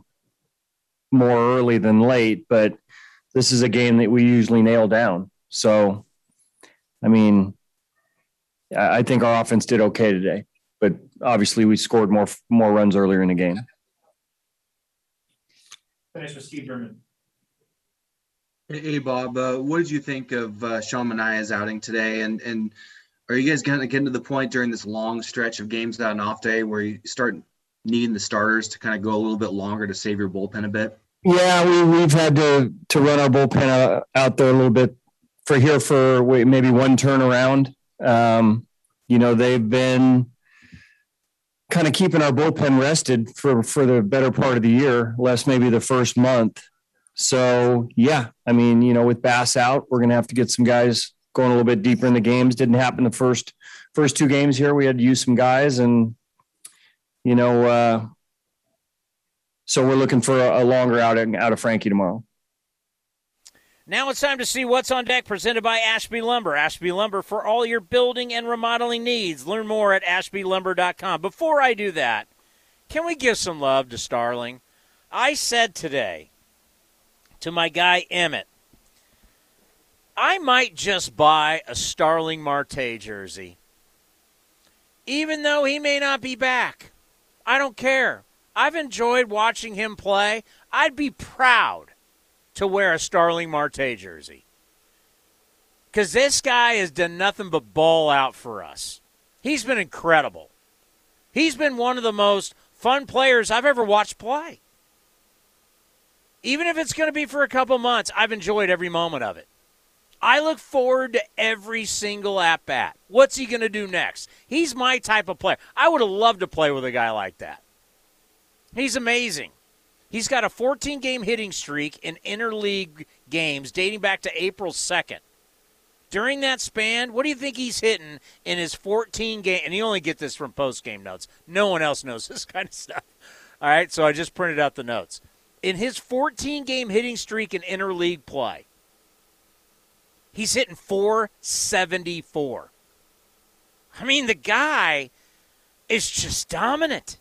more early than late, but this is a game that we usually nail down. So, I mean, I I think our offense did okay today, but obviously we scored more more runs earlier in the game. Finish with Steve Berman. Hey, hey, Bob, uh, what did you think of uh, Sean Manaea's outing today? And and are you guys going to get to the point during this long stretch of games without an off day where you start needing the starters to kind of go a little bit longer to save your bullpen a bit? Yeah, we we've had to to run our bullpen out, out there a little bit for here for maybe one turnaround. Um, you know, they've been kind of keeping our bullpen rested for for the better part of the year, less maybe the first month. So yeah, I mean, you know, with Bass out, we're gonna have to get some guys going a little bit deeper in the games. Didn't happen the first first two games here. We had to use some guys, and you know, uh, so we're looking for a, a longer outing out of Frankie tomorrow. Now it's time to see what's on deck presented by Ashby Lumber. Ashby Lumber for all your building and remodeling needs. Learn more at ashbylumber.com. Before I do that, can we give some love to Starling? I said today to my guy Emmett, I might just buy a Starling Marte jersey. Even though he may not be back. I don't care. I've enjoyed watching him play. I'd be proud to wear a Starling Marte jersey. because this guy has done nothing but ball out for us. He's been incredible. He's been one of the most fun players I've ever watched play. Even if it's going to be for a couple months, I've enjoyed every moment of it. I look forward to every single at bat. What's he going to do next? He's my type of player. I would have loved to play with a guy like that. He's amazing. He's got a 14 game hitting streak in interleague games dating back to April 2nd. During that span, what do you think he's hitting in his 14 game? And you only get this from post game notes. No one else knows this kind of stuff. All right, so I just printed out the notes. In his 14 game hitting streak in interleague play, he's hitting 474. I mean, the guy is just dominant.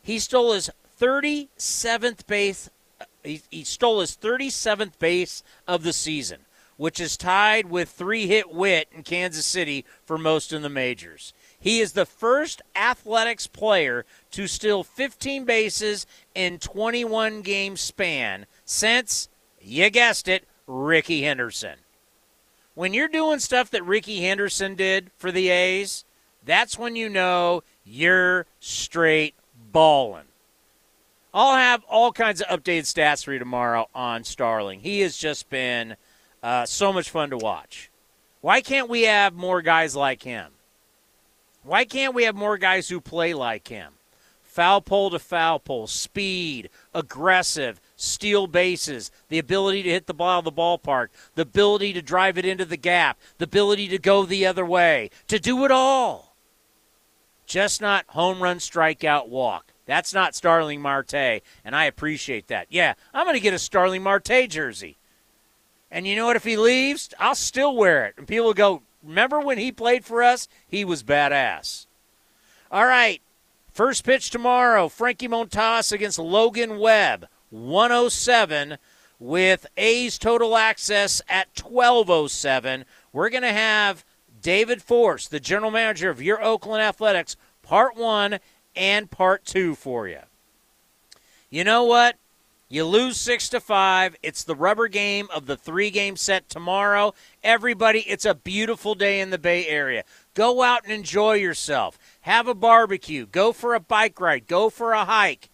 He stole his 37th base. Uh, he, he stole his 37th base of the season, which is tied with three hit wit in Kansas City for most in the majors. He is the first athletics player to steal 15 bases in 21 game span since, you guessed it, Rickey Henderson. When you're doing stuff that Rickey Henderson did for the A's, that's when you know you're straight balling. I'll have all kinds of updated stats for you tomorrow on Starling. He has just been uh, so much fun to watch. Why can't we have more guys like him? Why can't we have more guys who play like him? Foul pole to foul pole, speed, aggressive, steal bases, the ability to hit the ball of the ballpark, the ability to drive it into the gap, the ability to go the other way, to do it all. Just not home run, strikeout, walk. That's not Starling Marte, and I appreciate that. Yeah, I'm going to get a Starling Marte jersey. And you know what? If he leaves, I'll still wear it. And people go, remember when he played for us? He was badass. All right. First pitch tomorrow Frankie Montas against Logan Webb, 107 with A's total access at 1207. We're going to have David Forst, the general manager of your Oakland Athletics, part one and part two for you. You know what? You lose six to five. It's the rubber game of the three game set tomorrow. Everybody, it's a beautiful day in the Bay Area. Go out and enjoy yourself. Have a barbecue. Go for a bike ride. Go for a hike.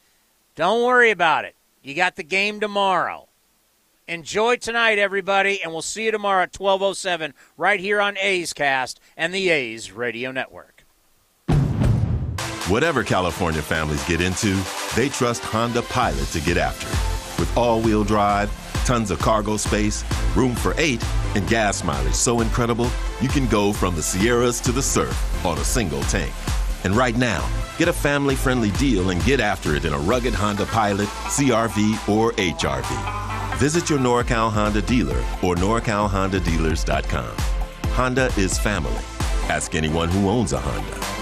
Don't worry about it. You got the game tomorrow. Enjoy tonight, everybody, and we'll see you tomorrow at 1207 right here on A's Cast and the A's Radio Network. Whatever California families get into, they trust Honda Pilot to get after it. With all-wheel drive, tons of cargo space, room for eight, and gas mileage so incredible, you can go from the Sierras to the surf on a single tank. And right now, get a family friendly deal and get after it in a rugged Honda Pilot, CRV, or HRV. Visit your NorCal Honda dealer or NorCalHondaDealers.com. Honda is family. Ask anyone who owns a Honda.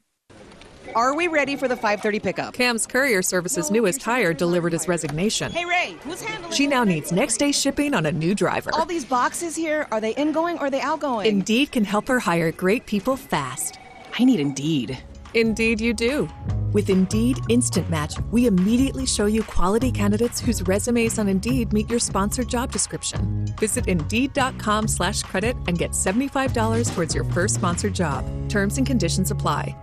Are we ready for the 5:30 pickup? Cam's Courier Service's newest hire delivered his resignation. Hey Ray, who's handling? She now needs next day shipping on a new driver. All these boxes here, are they ingoing or are they outgoing? Indeed can help her hire great people fast. I need Indeed. Indeed, you do. With Indeed Instant Match, we immediately show you quality candidates whose resumes on Indeed meet your sponsored job description. Visit Indeed.com slash credit and get $75 towards your first sponsored job. Terms and conditions apply.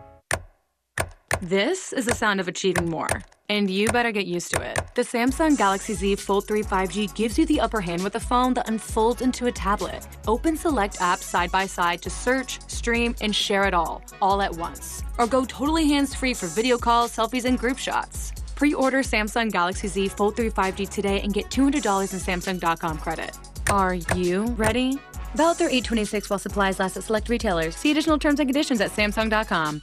This is the sound of achieving more. And you better get used to it. The Samsung Galaxy Z Fold 3 5G gives you the upper hand with a phone that unfolds into a tablet. Open select apps side by side to search, stream, and share it all, all at once. Or go totally hands free for video calls, selfies, and group shots. Pre order Samsung Galaxy Z Fold 3 5G today and get $200 in Samsung.com credit. Are you ready? Valid through 826 while supplies last at select retailers. See additional terms and conditions at Samsung.com.